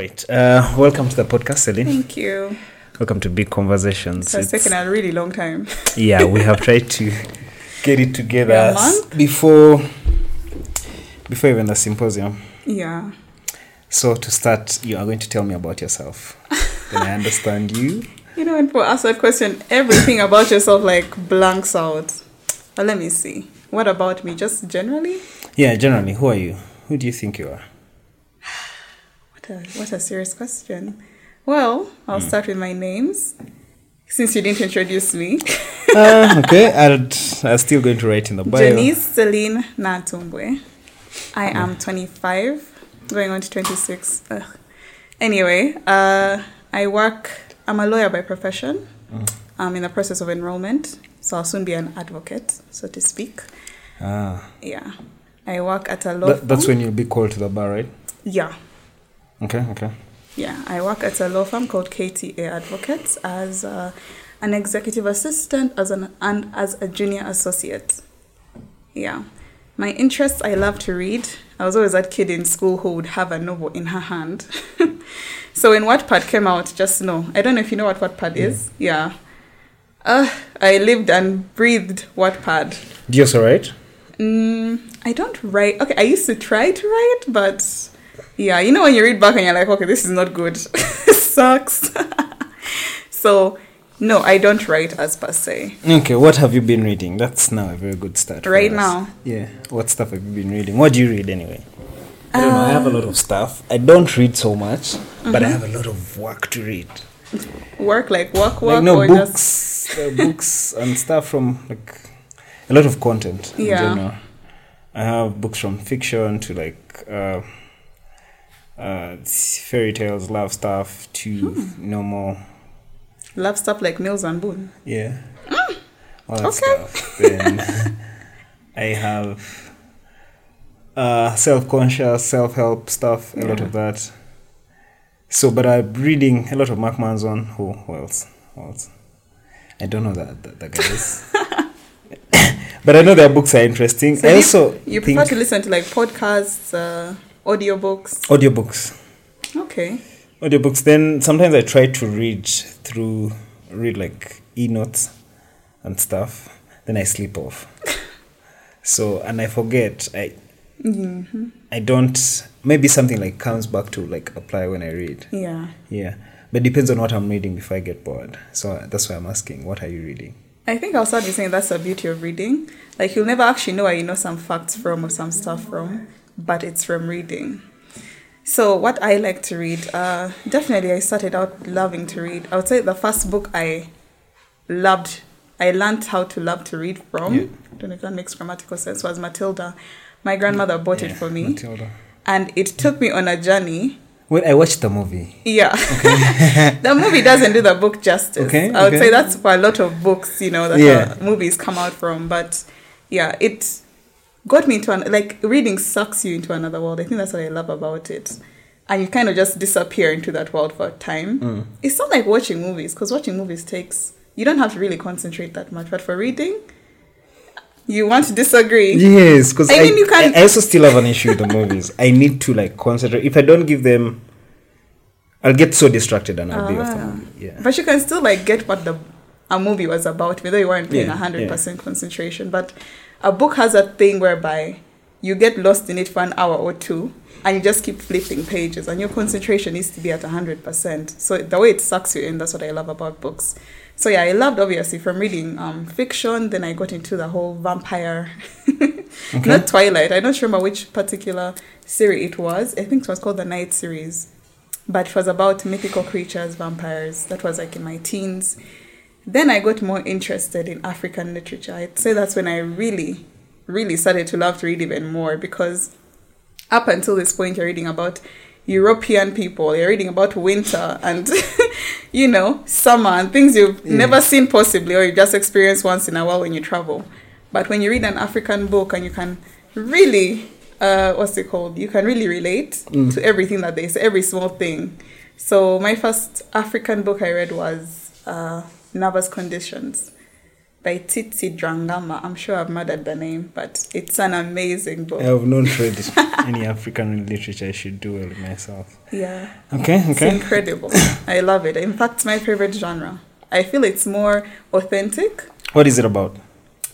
right. Uh, welcome to the podcast, Celine. Thank you. Welcome to Big Conversations. It's It's- taken a really long time. yeah, we have tried to get it together before before even the symposium. Yeah. So to start, you are going to tell me about yourself. then I understand you. You know, when people ask that question, everything about yourself like blanks out. But let me see. What about me? Just generally? Yeah, generally, who are you? Who do you think you are? What a, what a serious question. Well, Hmm. I'll start with my names. Since you didn't introduce me, uh, okay, I'd, I'm still going to write in the bio. Janice Celine Natumbwe. I am 25, going on to 26. Ugh. Anyway, uh, I work, I'm a lawyer by profession. I'm in the process of enrollment, so I'll soon be an advocate, so to speak. Ah, Yeah. I work at a law that, that's when you'll be called to the bar, right? Yeah. Okay, okay. Yeah, I work at a law firm called KTA Advocates as uh, an executive assistant as an and as a junior associate. Yeah, my interests I love to read. I was always that kid in school who would have a novel in her hand. so when Wattpad came out, just know I don't know if you know what Wattpad is. Yeah, uh, I lived and breathed Wattpad. Do you also write? Mm, I don't write. Okay, I used to try to write, but yeah, you know when you read back and you're like, okay, this is not good. Sucks. so no, I don't write as per se. Okay, what have you been reading? That's now a very good start. Right now? Yeah. What stuff have you been reading? What do you read anyway? I don't know. I have a lot of stuff. I don't read so much, but I Mm-hmm. have a lot of work to read. Work like work, Like work, no or just books, uh, books and stuff from like a lot of content in Yeah. general. I have books from fiction to like uh, uh, fairy tales, love stuff to Hmm. normal love stuff like Mills and Boon. Yeah. All that okay. stuff. Then I have uh, self conscious, self help stuff, a lot of that. So, but I'm reading a lot of Mark Manson. Who, who else? Who else? I don't know that, that, that guys. but I know their books are interesting. So I you- also You think prefer to listen to like podcasts, uh, audiobooks. audiobooks. Okay. audiobooks then sometimes i try to read through read like e-notes and stuff then i sleep off so and i forget i Mm-hmm. i don't maybe something like comes back to like apply when i read Yeah. yeah but depends on what i'm reading before i get bored so that's why i'm asking what are you reading I think I'll start with saying that's the beauty of reading. Like you'll never actually know where you know some facts from or some stuff from, but it's from reading. So what I like to read, uh, definitely I started out loving to read. I would say the first book I loved, I learned how to love to read from. Yeah. I don't know if that makes grammatical sense. Was Matilda. My grandmother bought it for me, Matilda. and it took me on a journey wait i watched the movie yeah. Okay. the movie doesn't do the book justice. Okay, I would okay. say that's for a lot of books, you know, that Yeah. movies come out from. But yeah, it got me into an like reading sucks you into another world. I think that's what I love about it. And you kind of just disappear into that world for a time. Mm. It's not like watching movies, because watching movies takes you don't have to really concentrate that much. But for reading, you want to disagree. Yes, because I I, mean, you can- I, also still have an issue with the movies. I need to like concentrate. If I don't give them, I'll get so distracted and I'll be off the Ah. movie. Yeah. But you can still like get what the a movie was about, whether you weren't paying Yeah, hundred percent concentration. But a book has a thing whereby you get lost in it for an hour or two, and you just keep flipping pages, and your concentration needs to be at hundred percent. So the way it sucks you in, that's what I love about books. So yeah, I loved obviously from reading um, fiction. Then I got into the whole vampire, not Twilight. I don't remember which particular series it was. I think it was called the Night series but it was about mythical creatures, vampires. That was like in my teens. Then I got more interested in African literature. I'd say that's when I really, really started to love to read even more because up until this point, you're reading about European people, you're reading about winter and, you know, summer and things you've never seen possibly or you just experience once in a while when you travel. But when you read an African book and you can really uh, what's it called? You can really relate to everything that they say, every small thing. So my first African book I read was uh, Nervous Conditions. by Titi Drangama. I'm sure I've murdered the name, but it's an amazing book. I have not read any African literature. I should do it myself. Yeah. Okay, It's okay. incredible. I love it. In fact, it's my favorite genre. I feel it's more authentic. What is it about?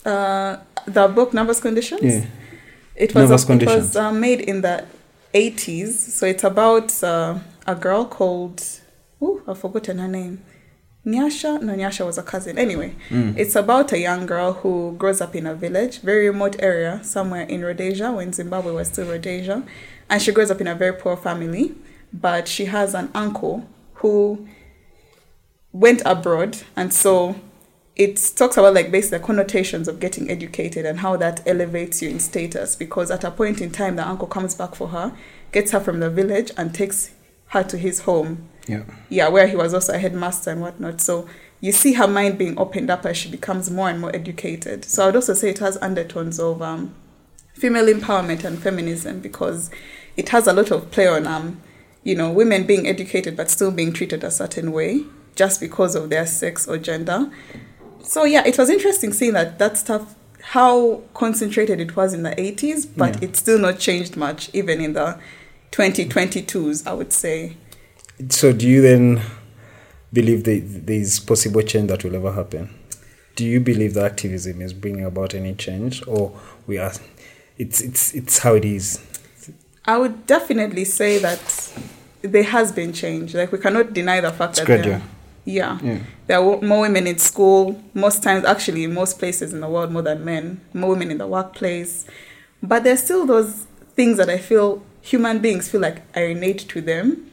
Uh, the book Nervous Conditions. Yeah. It was Nervous it Conditions. was uh, made in the 80s. So it's about uh, a girl called ooh, I've forgotten her name. Nyasha? No, Nyasha was a cousin. Anyway, Mm. it's about a young girl who grows up in a village, very remote area, somewhere in Rhodesia, when Zimbabwe was still Rhodesia. And she grows up in a very poor family, but she has an uncle who went abroad. And so it talks about like basically the connotations of getting educated and how that elevates you in status because at a point in time the uncle comes back for her gets her from the village and takes her to his home Yeah. yeah where he was also a headmaster and whatnot so you see her mind being opened up as she becomes more and more educated so i would also say it has undertones of um, female empowerment and feminism because it has a lot of play on um, you know women being educated but still being treated a certain way just because of their sex or gender so yeah, it was interesting seeing that that stuff how concentrated it was in the 80s, but Yeah. it's still not changed much even in the 2022s, I would say. So, do you then believe that there is possible change that will ever happen? Do you believe that activism is bringing about any change, or we are? It's it's it's how it is. I would definitely say that there has been change. Like we cannot deny the fact It's that gradual. yeah, Yeah. there are more women in school. Most times, actually, in most places in the world, more than men. More women in the workplace, but there's still those things that I feel human beings feel like are innate to them,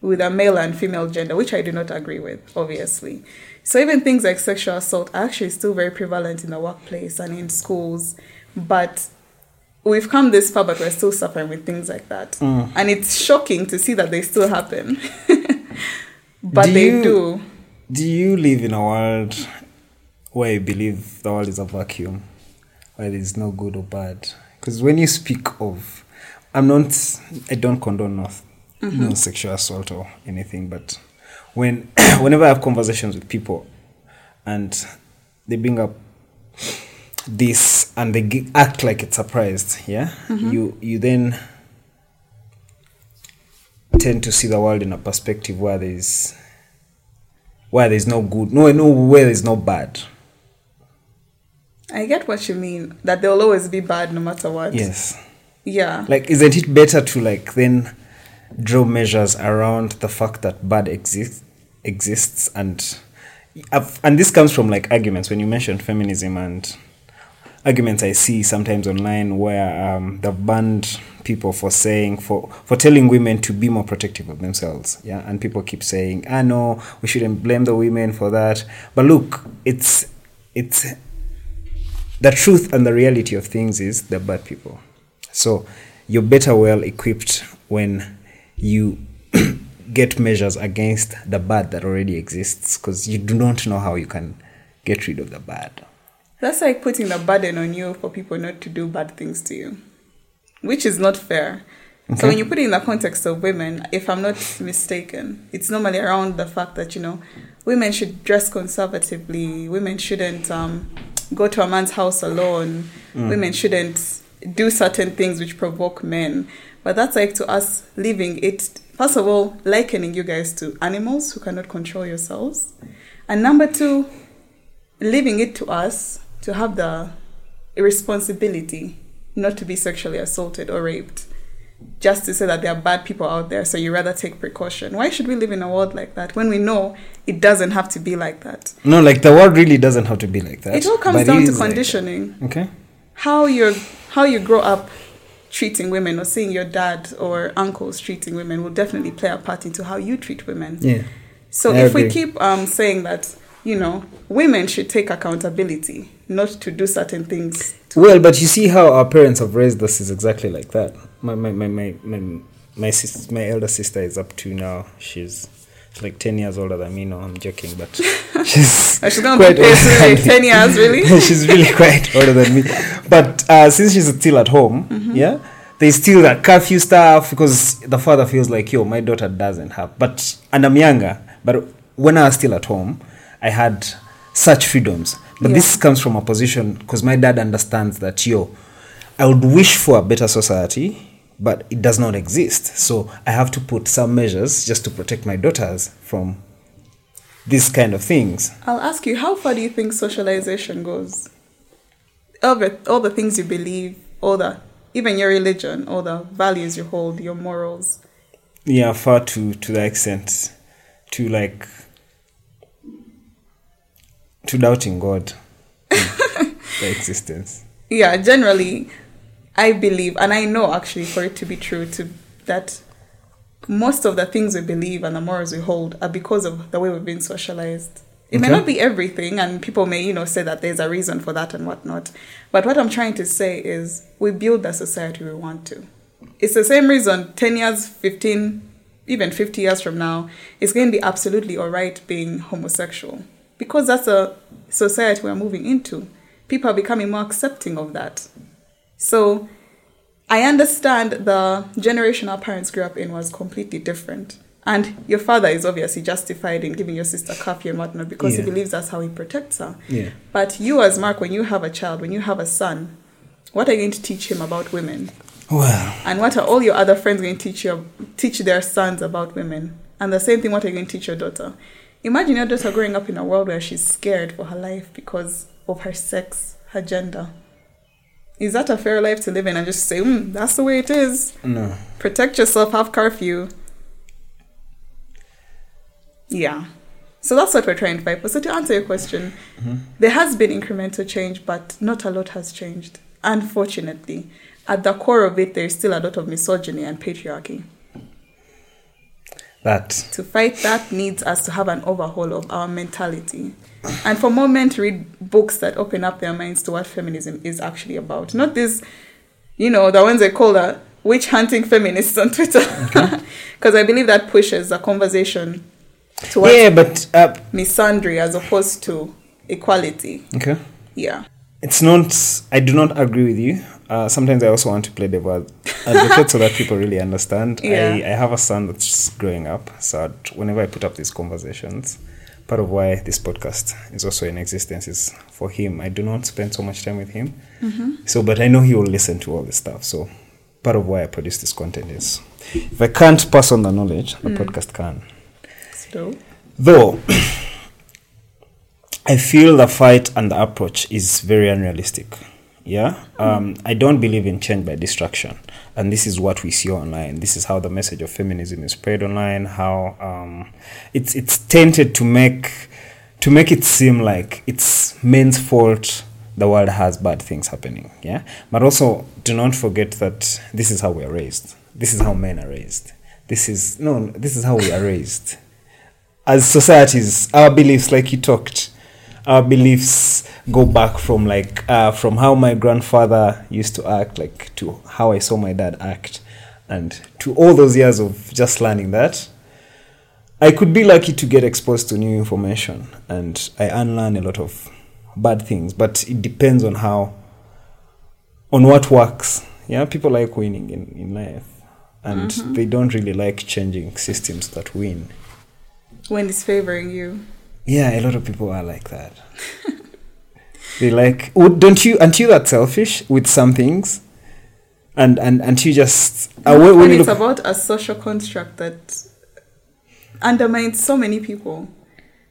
with a male and female gender, which I do not agree with, obviously. So even things like sexual assault are actually still very prevalent in the workplace and in schools, but we've come this far, but we're still suffering with things like that. Mm. And it's shocking to see that they still happen. but Do they you- do. Do you live in a world where you believe the world is a vacuum, where there is no good or bad? Because when you speak of, I'm not, I don't condone no, no sexual assault or anything, but when, whenever I have conversations with people, and they bring up this and they act like it's surprised, yeah, mm-hmm. you you then tend to see the world in a perspective where there's where there's no good, no, no, where there's no bad. I get what you mean. That there will always be bad no matter what. Yes. Yeah. Like, isn't it better to like then draw measures around the fact that bad exists exists and I've- and this comes from like arguments when you mentioned feminism and arguments I see sometimes online where um, they've banned people for saying for for telling women to be more protective of themselves. Yeah, and people keep saying, "Ah, no, we shouldn't blame the women for that." But look, it's it's the truth and the reality of things is they're bad people. So you're better well equipped when you get measures against the bad that already exists because you do not know how you can get rid of the bad. That's like putting the burden on you for people not to do bad things to you, which is not fair. So when you put it in the context of women, if I'm not mistaken, it's normally around the fact that you know women should dress conservatively, women shouldn't um, go to a man's house alone, women shouldn't do certain things which provoke men. But that's like to us leaving it. First of all, likening you guys to animals who cannot control yourselves, and number two, leaving it to us to have the responsibility not to be sexually assaulted or raped just to say that there are bad people out there so you rather take precaution why should we live in a world like that when we know it doesn't have to be like that No, like the world really doesn't have to be like that. it all comes down to is like conditioning okay. how you how you grow up treating women or seeing your dad or uncles treating women will definitely play a part into how you treat women Yeah. So I if we keep um, saying that, you know, women should take accountability, not to do certain things. Well, but you see how our parents have raised us is exactly like that. My my my my my, my, sis, my elder sister is up to now. She's like ten years older than me. No, I'm joking, but she's I should not quite older paid than today, 10 years, really? she's really quite older than me. But uh, since she's still at home, Mm-hmm. yeah, there's still that curfew stuff because the father feels like, yo, my daughter doesn't have. But and I'm younger. But when I was still at home, I had such freedoms. But Yeah. this comes from a position because my dad understands that yo, I would wish for a better society, but it does not exist. So I have to put some measures just to protect my daughters from these kind of things. I'll ask you, how far do you think socialization goes? All the, all the things you believe, all the, even your religion, all the values you hold, your morals. Yeah, far to to the extent to like to doubting God, the existence. Yeah, generally, I believe, and I know actually for it to be true, to that most of the things we believe and the morals we hold are because of the way we've been socialized. It may not be everything, and people may, you know, say that there's a reason for that and whatnot. But what I'm trying to say is we build the society we want to. It's the same reason 10 years, 15, even 50 years from now, it's going to be absolutely all right being homosexual. Because that's a society we're moving into. People are becoming more accepting of that. So I understand the generation our parents grew up in was completely different. And your father is obviously justified in giving your sister coffee and whatnot because Yeah. he believes that's how he protects her. Yeah. But you, as Mark, when you have a child, when you have a son, what are you going to teach him about women? Well, And what are all your other friends going to teach you, teach their sons about women? And the same thing, what are you going to teach your daughter? Imagine your daughter growing up in a world where she's scared for her life because of her sex, her gender. Is that a fair life to live in and just say, mm, that's the way it is? no. Protect yourself, have curfew. Yeah. So that's what we're trying to fight for. So to answer your question, there has been incremental change, but not a lot has changed. Unfortunately, at the core of it, there's still a lot of misogyny and patriarchy. That To fight that needs us to have an overhaul of our mentality. And for more men to read books that open up their minds to what feminism is actually about. Not this, you know, the ones they call the witch hunting feminists on Twitter. Because I believe that pushes the conversation towards yeah, but uh, misandry as opposed to equality. okay. Yeah. It's not. I do not agree with you. Uh, sometimes I also want to play devil advocate so that people really understand. Yeah. I, I have a son that's growing up, so I'd- whenever I put up these conversations, part of why this podcast is also in existence is for him. I do not spend so much time with him, mm-hmm. so but I know he will listen to all this stuff. So part of why I produce this content is if I can't pass on the knowledge, the mm. podcast can. So, Though I feel the fight and the approach is very unrealistic. Yeah, um, I don't believe in change by distraction, and this is what we see online. This is how the message of feminism is spread online. How um, it's it's tainted to make to make it seem like it's men's fault. The world has bad things happening. Yeah, but also do not forget that this is how we are raised. This is how men are raised. This is no. This is how we are raised as societies, our beliefs, like you talked, our beliefs go back from like uh, from how my grandfather used to act, like to how I saw my dad act, and to all those years of just learning that. I could be lucky to get exposed to new information, and I unlearn a lot of bad things. But it depends on how, on what works. Yeah, people like winning in in life, and they don't really like changing systems that win. when it's favoring you. Yeah, a lot of people are like that. they like, would don't you? Aren't you that selfish with some things? And and and you just uh, when, when and it's look, about a social construct that undermines so many people.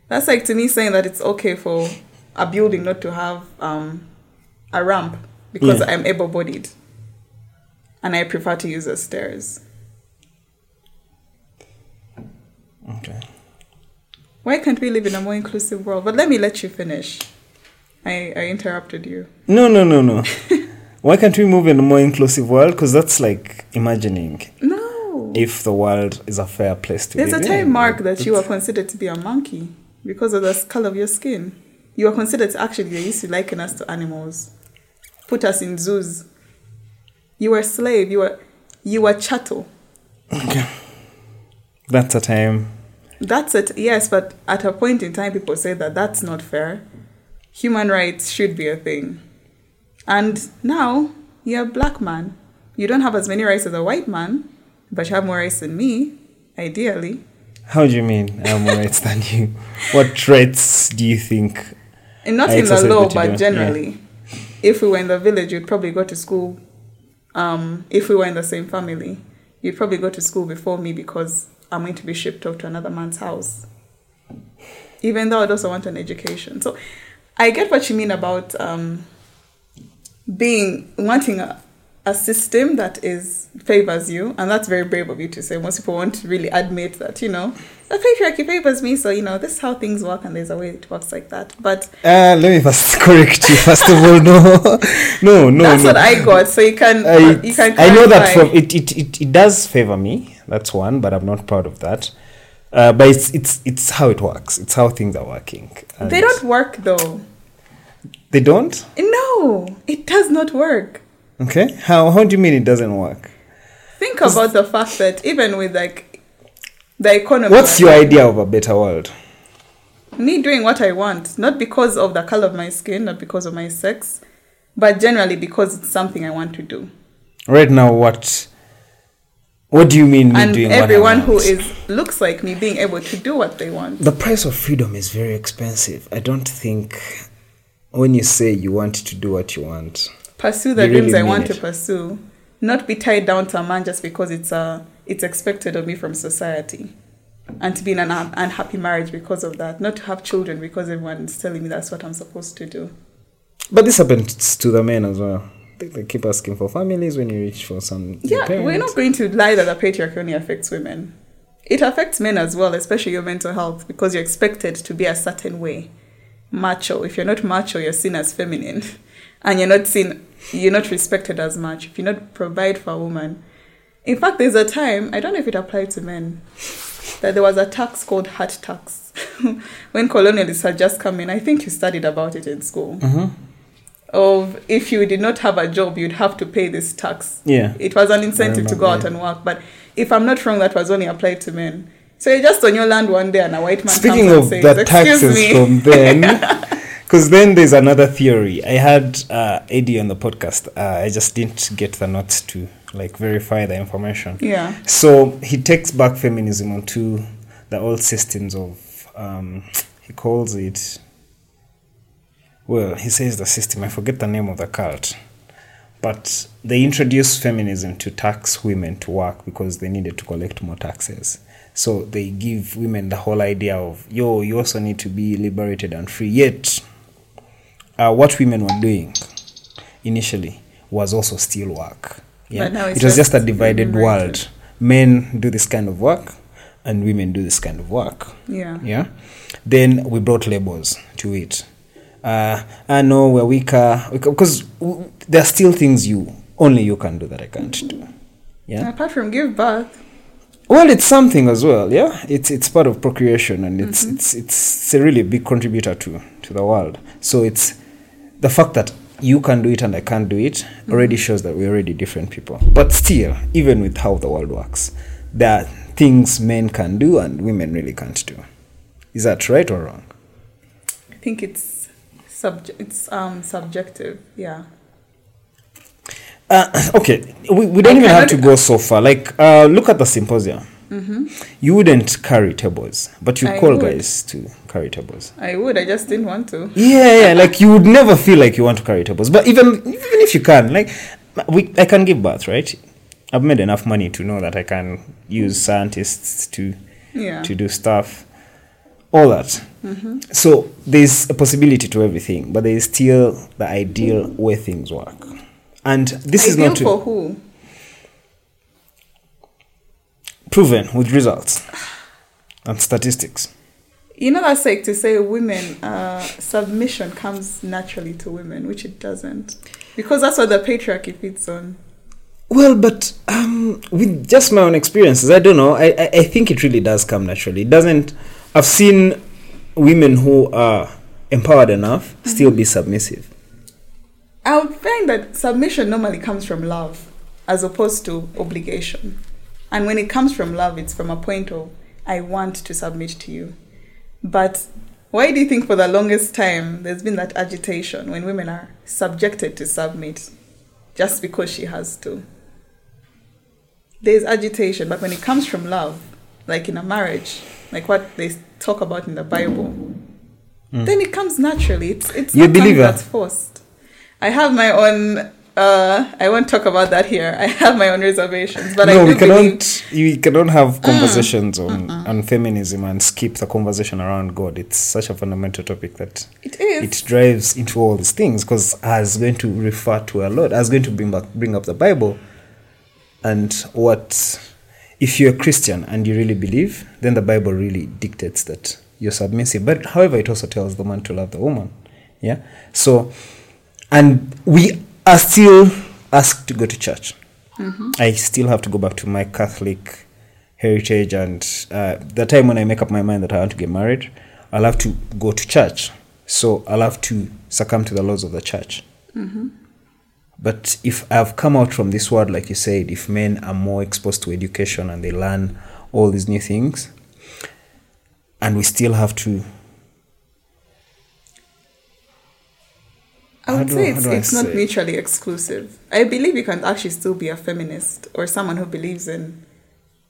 That's like to me saying that it's okay for a building not to have um, a ramp because Yeah. I'm able bodied and I prefer to use the stairs. okay. Why can't we live in a more inclusive world? But let me let you finish. I, I interrupted you. No, no, no, no. Why can't we move in a more inclusive world? Because that's like imagining No. if the world is a fair place to There's a time in. mark that you are considered to be a monkey because of the color of your skin. You are considered to actually, they used to liken us to animals, put us in zoos. You were a slave, you were, you were chattel. Okay. That's a time. That's it, yes, but at a point in time, people say that that's not fair. Human rights should be a thing. And now you're a black man. You don't have as many rights as a white man, but you have more rights than me, ideally. How do you mean I have more rights than you? What rights do you think And not in the law, but do, generally. If we were in the village, you'd probably go to school. Um, if we were in the same family, you'd probably go to school before me because I'm going to be shipped off to another man's house. Even though I'd also want an education. So I get what you mean about um, being wanting a, a system that is favors you, and that's very brave of you to say. Most people won't really admit that, you know, the patriarchy favors me, so you know, this is how things work, and there's a way it works like that. But Uh, let me first correct you. First of all, no, no, no. that's no. what I got. So you can I, you can. I know that from it, it, it, it does favor me. That's one, but I'm not proud of that. Uh, but it's it's it's how it works. It's how things are working. And They don't work though. They don't. No, it does not work. Okay. How how do you mean it doesn't work? Think about the fact that even with like the economy. What's your idea of a better world? me doing what I want, not because of the color of my skin, not because of my sex, but generally because it's something I want to do. Right now, what what do you mean me and doing what I everyone who is looks like me being able to do what they want. The price of freedom is very expensive. I don't think when you say you want to do what you want, Pursue the You really dreams I want it. to pursue, not be tied down to a man just because it's uh, it's expected of me from society. And to be in an unhappy marriage because of that, not to have children because everyone's telling me that's what I'm supposed to do. but this happens to the men as well. They, they keep asking for families when you reach for some. Yeah, we're not going to lie that the patriarchy only affects women. It affects men as well, especially your mental health, because you're expected to be a certain way. Macho. If you're not macho, you're seen as feminine. And you're not seen, you're not respected as much. If you not provide for a woman. In fact, there's a time, I don't know if it applied to men, that there was a tax called hut tax. when colonialists had just come in, I think you studied about it in school. Mhm. Of if you did not have a job, you'd have to pay this tax. Yeah. It was an incentive to go out and work. But if I'm not wrong, that was only applied to men. So you're just on your land one day and a white man Speaking comes of and the says, "Excuse taxes me." from then, because then there's another theory. I had uh, Eddie on the podcast. Uh, I just didn't get the notes to like verify the information. yeah. So he takes back feminism onto the old systems of, um, he calls it, well, he says the system, I forget the name of the cult. But they introduced feminism to tax women to work because they needed to collect more taxes. So they give women the whole idea of, yo, you also need to be liberated and free. Yet, uh, what women were doing initially was also still work. Yeah? It was just a divided world. Men do this kind of work, and women do this kind of work. Yeah. Yeah. Then we brought labels to it. Uh, I know we're weaker because there are still things you only you can do that I can't do. Yeah. Apart from give birth, Well, it's something as well. Yeah. It's it's part of procreation and it's it's it's a really big contributor to to the world. So it's the fact that you can do it and I can't do it already shows that we're already different people. But still, even with how the world works, there are things men can do and women really can't do. Is that right or wrong? I think it's subject. It's um subjective. Yeah. Uh, okay, we, we don't I even have to go so far. Like, uh, look at the symposium. You wouldn't carry tables, but you Mm-hmm. I call would. guys to carry tables. I would. I just didn't want to. Yeah, yeah, like you would never feel like you want to carry tables. But even even if you can, like, we I can give birth, right? I've made enough money to know that I can use scientists to Yeah. to do stuff, all that. Mm-hmm. So there's a possibility to everything, but there is still the ideal way things work. And this is Ideal not to, for who? proven with results and statistics. You know that's like to say women uh, submission comes naturally to women, which it doesn't, because that's what the patriarchy feeds on. Well, but um, with just my own experiences, I don't know. I, I, I think it really does come naturally. It doesn't. I've seen women who are empowered enough still be submissive. I would find that submission normally comes from love as opposed to obligation. And when it comes from love, it's from a point of, I want to submit to you. But why do you think for the longest time there's been that agitation when women are subjected to submit just because she has to? There's agitation, but when it comes from love, like in a marriage, like what they talk about in the Bible, then it comes naturally. It's it's not something that's forced. I have my own. Uh, I won't talk about that here. I have my own reservations, but I no, do we cannot. believe You cannot have conversations on on feminism and skip the conversation around God. It's such a fundamental topic that it is. it drives into all these things. Because I was going to refer to a lot. I was going to bring back bring up the Bible, and what if you're a Christian and you really believe, then the Bible really dictates that you're submissive. But however, it also tells the man to love the woman. Yeah. So, and we are still asked to go to church. I still have to go back to my Catholic heritage, and uh, the time when I make up my mind that I want to get married, I'll have to go to church. So I'll have to succumb to the laws of the church. But if I've come out from this world, like you said, if men are more exposed to education and they learn all these new things, and we still have to I would do- say it's, it's not mutually exclusive. I believe you can actually still be a feminist or someone who believes in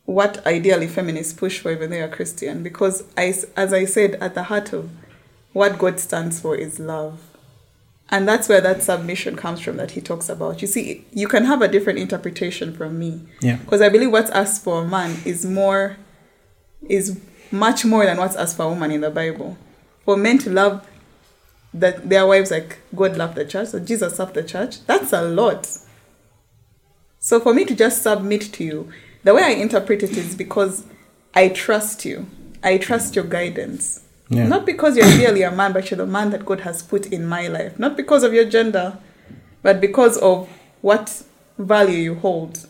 what ideally feminists push for, even though you're Christian. Because, I, as I said, at the heart of what God stands for is love. And that's where that submission comes from that he talks about. You see, you can have a different interpretation from me. Yeah. Because I believe what's asked for a man is more, is much more than what's asked for a woman in the Bible. For men to love that their wives like God loved the church, so Jesus loved the church, that's a lot. So for me to just submit to you, the way I interpret it is because I trust you. I trust your guidance. Yeah. Not because you're really a man, but you're the man that God has put in my life. Not because of your gender, but because of what value you hold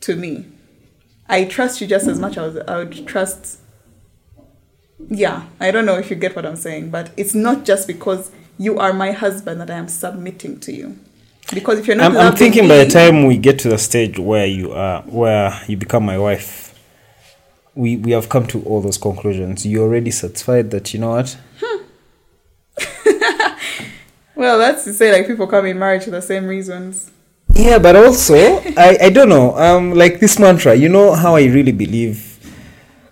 to me. I trust you just as much as I would trust. Yeah, I don't know if you get what I'm saying, but it's not just because you are my husband that I am submitting to you. Because if you're not, I'm, I'm thinking by the time we get to the stage where you are, where you become my wife, we we have come to all those conclusions. You're already satisfied that you know what? Well, that's to say, like people come in marriage for the same reasons. Yeah, but also I I don't know. Um, like this mantra. You know how I really believe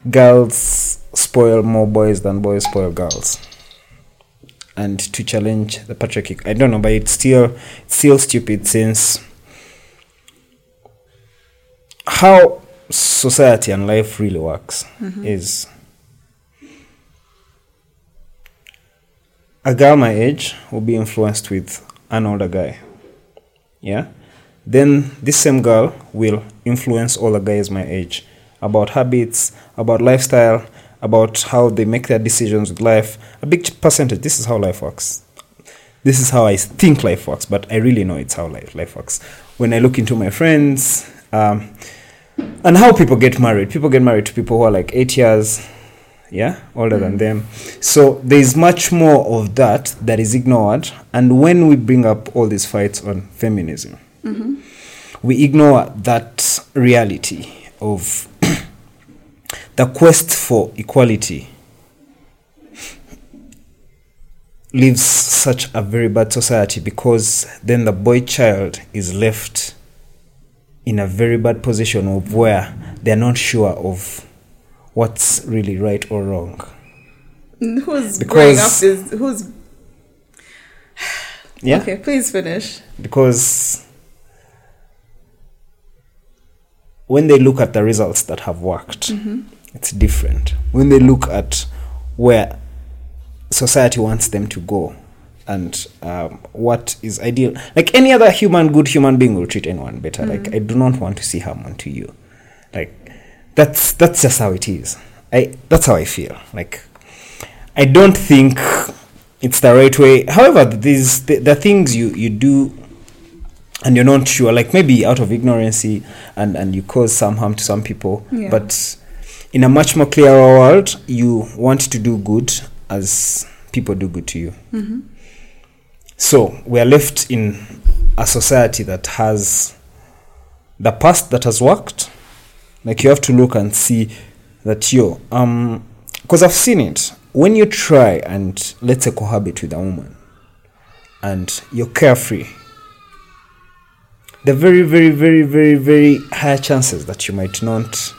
girls spoil more boys than boys spoil girls. And to challenge the patriarchy, I don't know, but it's still it's still stupid since how society and life really works is a girl my age will be influenced with an older guy. Yeah? Then this same girl will influence all the guys my age about habits, about lifestyle, about how they make their decisions with life. A big percentage. This is how life works. This is how I think life works, but I really know it's how life, life works. When I look into my friends, um, and how people get married. People get married to people who are like eight years, yeah, older than mm. them. So there's much more of that that is ignored. And when we bring up all these fights on feminism, mm-hmm. we ignore that reality of the quest for equality leaves such a very bad society because then the boy child is left in a very bad position of where they're not sure of what's really right or wrong. Who's Because- up this? Who's Yeah? okay? Please finish. Because when they look at the results that have worked, mm-hmm. it's different. When they look at where society wants them to go and um, what is ideal, like any other human, good human being will treat anyone better. Like I do not want to see harm onto you. Like that's that's just how it is. I that's how I feel. Like I don't think it's the right way. However, these the, the things you you do and you're not sure like maybe out of ignorancy and and you cause some harm to some people Yeah. but in a much more clearer world you want to do good as people do good to you so we are left in a society that has the past that has worked. Like you have to look and see that yo um because i've seen it. When you try and let's say cohabit with a woman and you're carefree the very very very very very high chances that you might not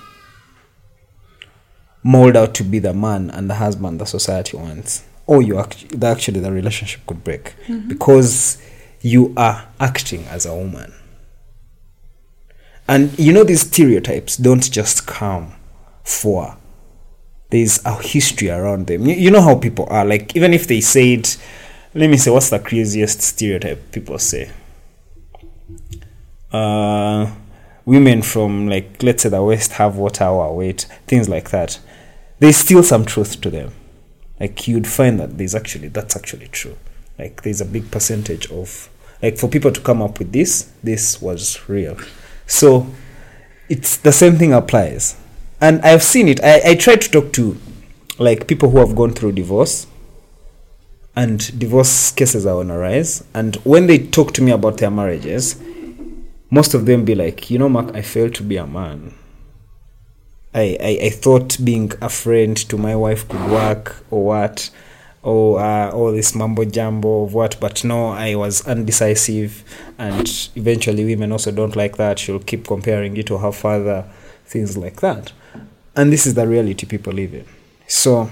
mold out to be the man and the husband the society wants or you act- actually the relationship could break because you are acting as a woman. And you know these stereotypes don't just come for there's a history around them. You, you know how people are like even if they said let me say what's the craziest stereotype people say? Uh women from like let's say the west have water our weight, things like that. There's still some truth to them. Like you'd find that there's actually that's actually true. Like there's a big percentage of like for people to come up with this, this was real. So it's the same thing applies. And I've seen it. I, I try to talk to like people who have gone through divorce and divorce cases are on a rise. And when they talk to me about their marriages, most of them be like, you know, Mark, I failed to be a man. I, I, I thought being a friend to my wife could work or what or uh, all this mambo jumbo of what but no i was undecisive and eventually women also don't like that. She'll keep comparing you to her father things like that. And this is the reality people live in. So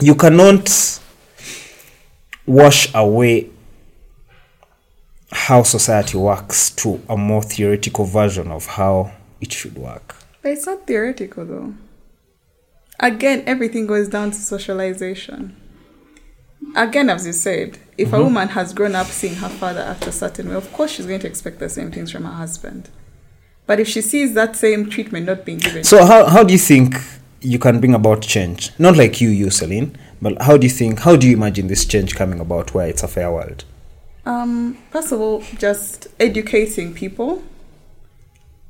you cannot wash away how society works to a more theoretical version of how it should work But it's not theoretical though. Again, everything goes down to socialization. Again, as you said, if a woman has grown up seeing her father act a certain way, of course she's going to expect the same things from her husband. But if she sees that same treatment not being given, So how how do you think you can bring about change? Not like you, you, Celine, but how do you think? How do you imagine this change coming about where it's a fair world? Um, first of all, just educating people.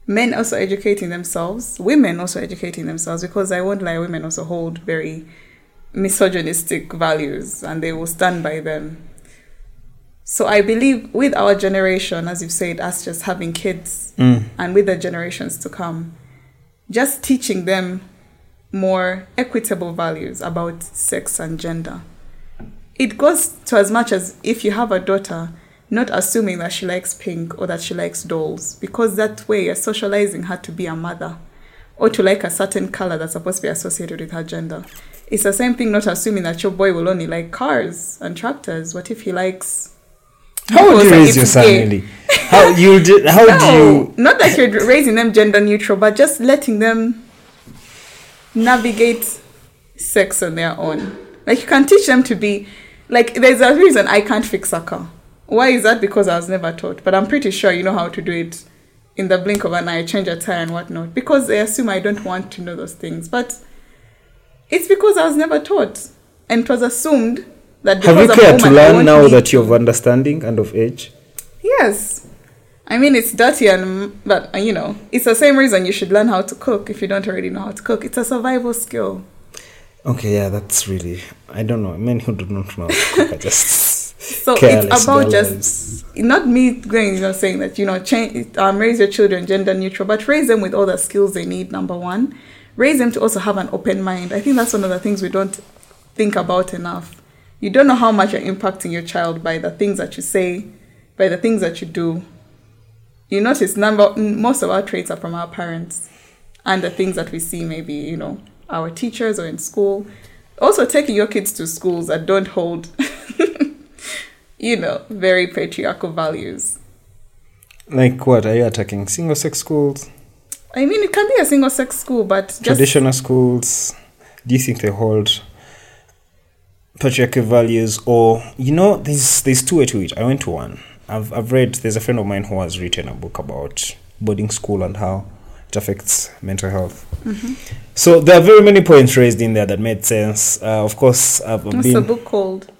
Men also educating themselves. Women also educating themselves because I won't lie, women also hold very misogynistic values and they will stand by them. So I believe with our generation, as you've said, us just having kids Mm. and with the generations to come, just teaching them more equitable values about sex and gender. It goes to as much as if you have a daughter, not assuming that she likes pink or that she likes dolls, because that way you're socializing her to be a mother or to like a certain color that's supposed to be associated with her gender. It's the same thing not assuming that your boy will only like cars and tractors. What if he likes How would you raise your son, really? How you did? How do no, you? not that you're raising them gender neutral, but just letting them navigate sex on their own. Like you can teach them to be like there's a reason I can't fix a car. Why is that? Because I was never taught. But I'm pretty sure you know how to do it in the blink of an eye, change a tire and whatnot. Because they assume I don't want to know those things. But it's because I was never taught. And it was assumed that Have you because I'm a cared to learn now that you're of understanding and of age? Yes. I mean, it's dirty, and but uh, you know, it's the same reason you should learn how to cook if you don't already know how to cook. It's a survival skill. Okay, yeah, that's really. I don't know. Men who do not know how to cook are just So careless. it's about just not me going, you know, saying that you know, change, um, raise your children gender neutral, but raise them with all the skills they need. Number one, raise them to also have an open mind. I think that's one of the things we don't think about enough. You don't know how much you're impacting your child by the things that you say, by the things that you do. You notice number most of our traits are from our parents and the things that we see maybe, you know, our teachers or in school. Also taking your kids to schools that don't hold you know, very patriarchal values. Like what? Are you attacking single sex schools, I mean, it can be a single sex school, but just traditional schools? Do you think they hold patriarchal values, or you know, there's there's two way to it. I went to one. I've I've read. There's a friend of mine who has written a book about boarding school and how it affects mental health. Mm-hmm. So there are very many points raised in there that made sense. Uh, of course, I've what's been. the book called?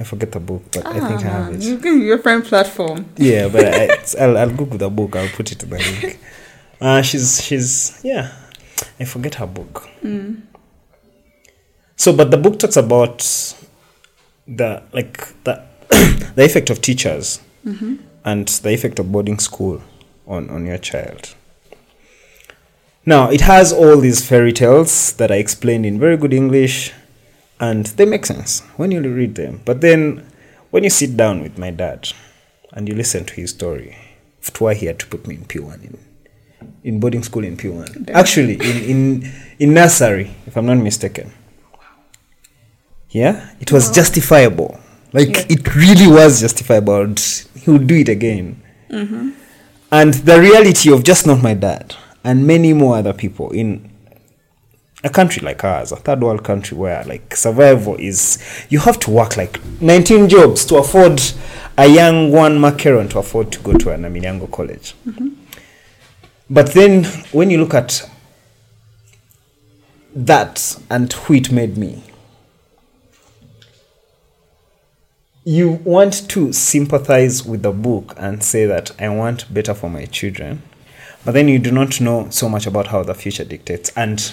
I forget the book, but I Ah, think I have it. you give your friend platform. Yeah, but I, it's- I'll, I'll Google the book. I'll put it in the link. Uh, she's she's yeah, I forget her book. Mm. So, but the book talks about the like the the effect of teachers Mm-hmm. and the effect of boarding school on on your child. Now, it has all these fairy tales that I explained in very good English, and they make sense when you read them. But then, when you sit down with my dad and you listen to his story, of why he had to put me in P1 in, in boarding school in P1. Damn. Actually, in, in, in nursery, if I'm not mistaken. Yeah, it was justifiable. Like Yeah. it really was justifiable. He would do it again. Mm-hmm. And the reality of just not my dad and many more other people in a country like ours, a third world country where like survival is you have to work like 19 jobs to afford a young one macaron to afford to go to a Namilyango college. Mm-hmm. But then when you look at that and who it made me, you want to sympathize with the book and say that I want better for my children, but then you do not know so much about how the future dictates. And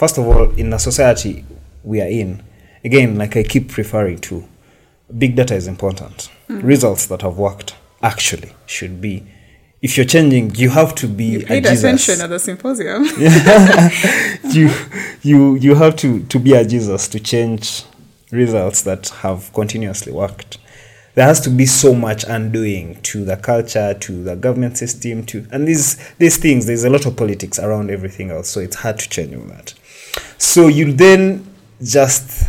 first of all, in the society we are in, again, like I keep referring to, big data is important. Hmm. Results that have worked actually should be. If you're changing, you have to be You a paid Jesus attention at the symposium. you you you have to to be a jesus to change results that have continuously worked there has to be so much undoing to the culture to the government system to and these these things there's a lot of politics around everything else so it's hard to change all that so you then just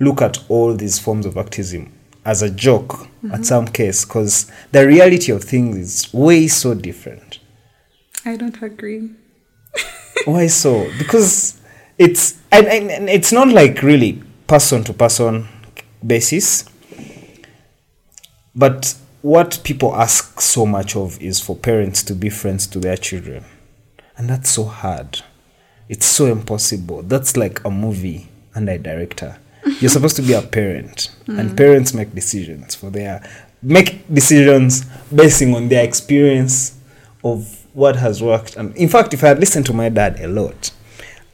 look at all these forms of activism as a joke at mm-hmm. some case because the reality of things is way so different I don't agree. why so? Because it's and, and, and it's not like really person to person basis. But what people ask so much of is for parents to be friends to their children. And that's so hard. It's so impossible. That's like a movie and a director. You're supposed to be a parent, and mm. parents make decisions for their make decisions basing on their experience of what has worked. And in fact, if I had listened to my dad a lot,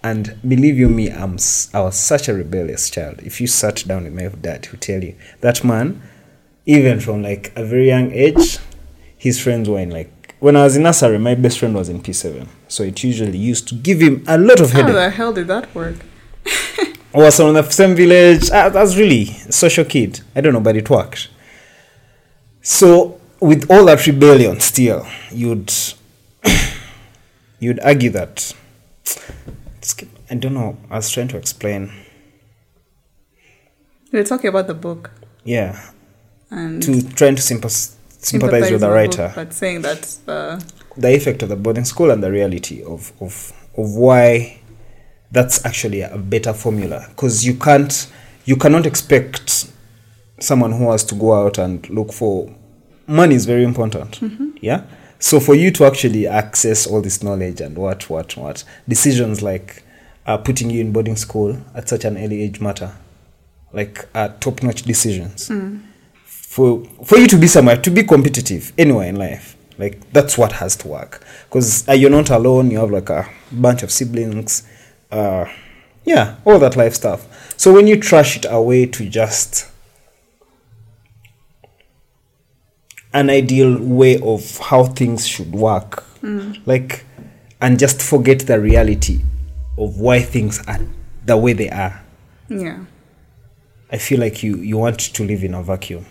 and believe you me, I'm I was such a rebellious child. If you sat down with my dad, he'll tell you that man, even from like a very young age, his friends were in like when I was in nursery, my best friend was in P7, so it usually used to give him a lot of How the hell did that work? was from the same village. I, I was really a social kid. I don't know, but it worked. So with all that rebellion, still you'd you'd argue that I don't know. I was trying to explain. We're talking about the book Yeah, and to trying to sympathize, sympathize with the book, writer. but saying that uh, the effect of the boarding school and the reality of of of why that's actually a better formula. Because you can't you cannot expect someone who has to go out and look for money is very important. Yeah? So for you to actually access all this knowledge and what what what decisions like uh, putting you in boarding school at such an early age matter. Like uh, top notch decisions for for you to be somewhere to be competitive anywhere in life like that's what has to work. Because uh, you're not alone you have like a bunch of siblings uh yeah all that life stuff. So when you trash it away to just an ideal way of how things should work like and just forget the reality of why things are the way they are. Yeah. i feel like you you want to live in a vacuum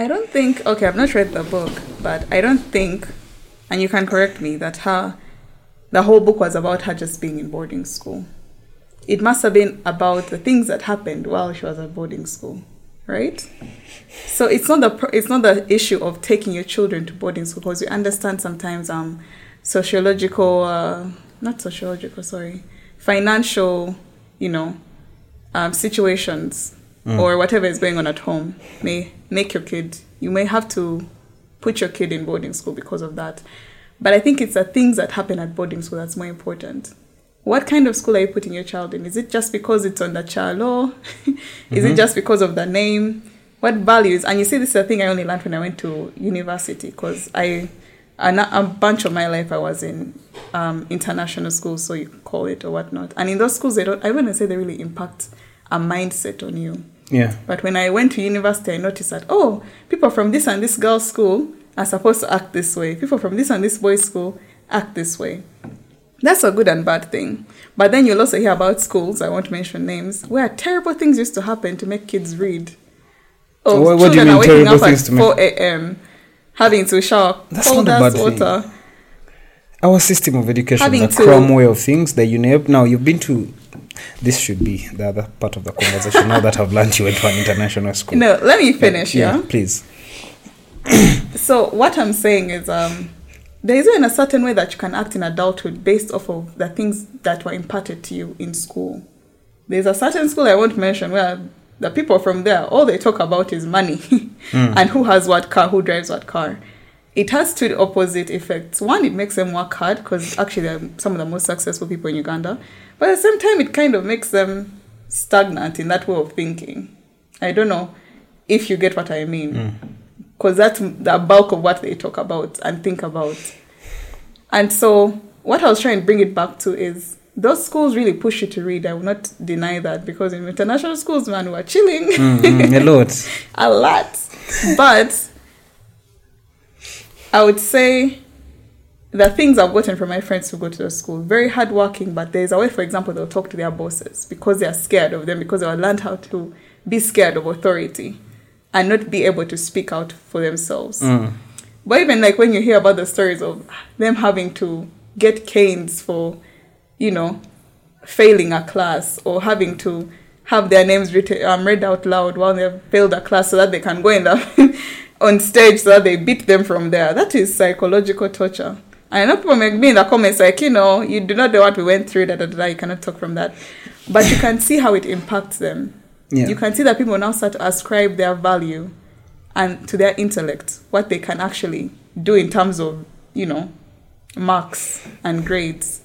I don't think okay, I've not read the book, but I don't think and you can correct me that her the whole book was about her just being in boarding school. It must have been about the things that happened while she was at boarding school, right? So it's not the it's not the issue of taking your children to boarding school because we understand sometimes um sociological uh, not sociological sorry financial you know um, situations or whatever is going on at home may make your kid you may have to put your kid in boarding school because of that. But i think it's the things that happen at boarding school that's more important. What kind of school are you putting your child in? Is it just because it's on the child law is it just because of the name? What values? And you see this is a thing i only learned when i went to university because I, a bunch of my life i was in um, international schools so you call it or whatnot. And in those schools they don't i wouldn't say they really impact a mindset on you yeah but when I went to university, I noticed that, oh, people from this and this girl's school are supposed to act this way. People from this and this boy's school act this way. That's a good and bad thing. But then you'll also hear about schools, I won't mention names, where terrible things used to happen to make kids read. Oh, What- what do you children mean are waking up at things to make- 4 a.m., having to shower That's cold not a as bad thing. our system of education Having the to- cram way of things the UNEB now you've been to this should be the other part of the conversation. now that I've learned you went to an international school. No, let me finish, yeah? please. So what I'm saying is um there isn't a certain way that you can act in adulthood based off of the things that were imparted to you in school. There's a certain school I won't mention where the people from there all they talk about is money and who has what car, who drives what car. It has two opposite effects. One, it makes them work hard because actually they're some of the most successful people in Uganda. But at the same time, it kind of makes them stagnant in that way of thinking. I don't know if you get what I mean because that's the bulk of what they talk about and think about. And so, what I was trying to bring it back to is those schools really push you to read. I will not deny that because in international schools, man, we're chilling Mm, a lot. a lot. But I would say the things I've gotten from my friends who go to the school, very hardworking, but there's a way, for example, they'll talk to their bosses because they are scared of them, because they have learned how to be scared of authority and not be able to speak out for themselves. Mm. But even like when you hear about the stories of them having to get canes for, you know, failing a class or having to have their names written, um, read out loud while they've failed a class so that they can go in the on stage so that they beat them from there. That is psychological torture. I know people make me in the comments like, you know, you do not know what we went through, da, da, da, you cannot talk from that. But you can see how it impacts them. Yeah. You can see that people now start to ascribe their value and to their intellect, what they can actually do in terms of, you know, marks and grades.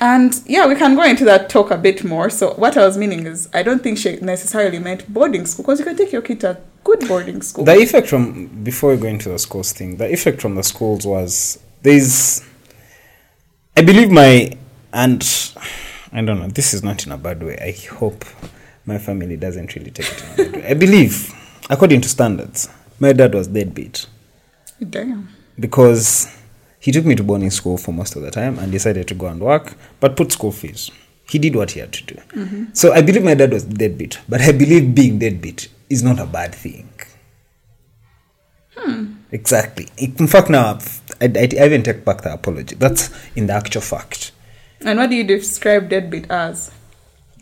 And yeah, we can go into that talk a bit more. So what I was meaning is, I don't think she necessarily meant boarding school because you can take your kid to a good boarding school. The effect from before we go into the schools thing, the effect from the schools was there's, I believe my and I don't know. This is not in a bad way. I hope my family doesn't really take it in a bad way. I believe, according to standards, my dad was deadbeat Damn. because he took me to boarding school for most of the time and decided to go and work, but put school fees. He did what he had to do. So I believe my dad was deadbeat, but I believe being deadbeat is not a bad thing. Hmm. Exactly. In fact, now I, I, I even take back the apology. That's in the actual fact. And what do you describe deadbeat as?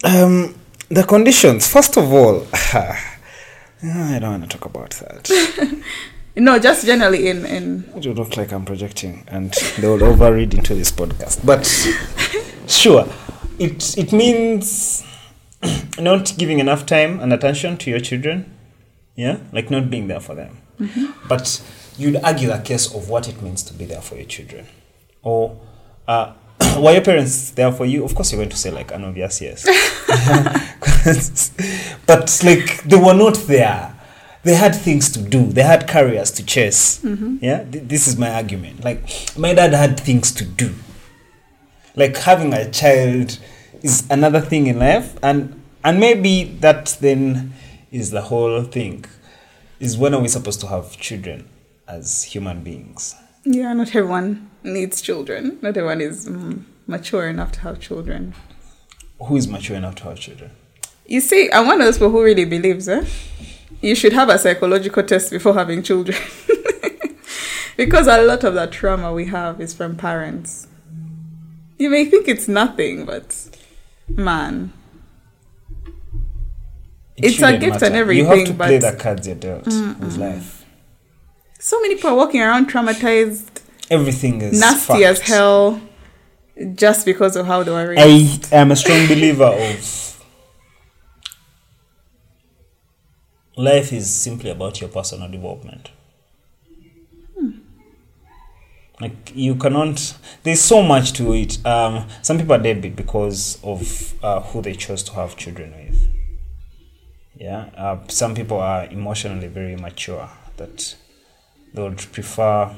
Um, the conditions. First of all, I don't want to talk about that. No, just generally in in It will look like I'm projecting, and they will overread into this podcast. But sure, it it means not giving enough time and attention to your children. Yeah, like not being there for them. But you'd argue the case of what it means to be there for your children, or uh, were your parents there for you? Of course, you're going to say like an obvious yes. but like they were not there. They had things to do. They had careers to chase. Yeah, Th- this is my argument. Like my dad had things to do. Like having a child is another thing in life, and and maybe that then is the whole thing. Is when are we supposed to have children as human beings? yeah, not everyone needs children. Not everyone is mm, mature enough to have children. Who is mature enough to have children? You see, I'm one of those people who really believes, eh? You should have a psychological test before having children. because a lot of that trauma we have is from parents. You may think it's nothing, but man, It It's a gift and everything. You have to play the cards you're dealt mm, with mm. life. so many people are walking around traumatized, Everything is nasty as hell, just because of how they were I am a strong believer of life is simply about your personal development. Like you cannot. There's so much to it. Um, some people are deadbeat because of uh, who they chose to have children with. Yeah. Uh, some people are emotionally very mature that they would prefer.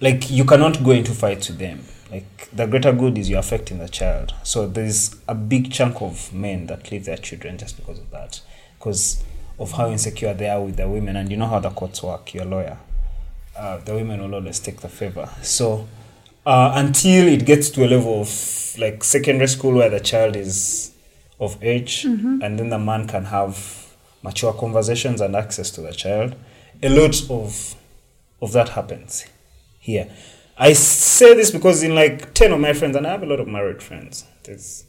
Like you cannot go into fights with them. Like the greater good is you're affecting the child. So there's a big chunk of men that leave their children just because of that, because of how insecure they are with the women. And you know how the courts work. You're a lawyer uh, the women will always take the favor. So uh, until it gets to a level of like secondary school where the child is of age and then the man can have mature conversations and access to the child, a lot of of that happens here. I say this because in like 10 of my friends, and I have a lot of married friends, there's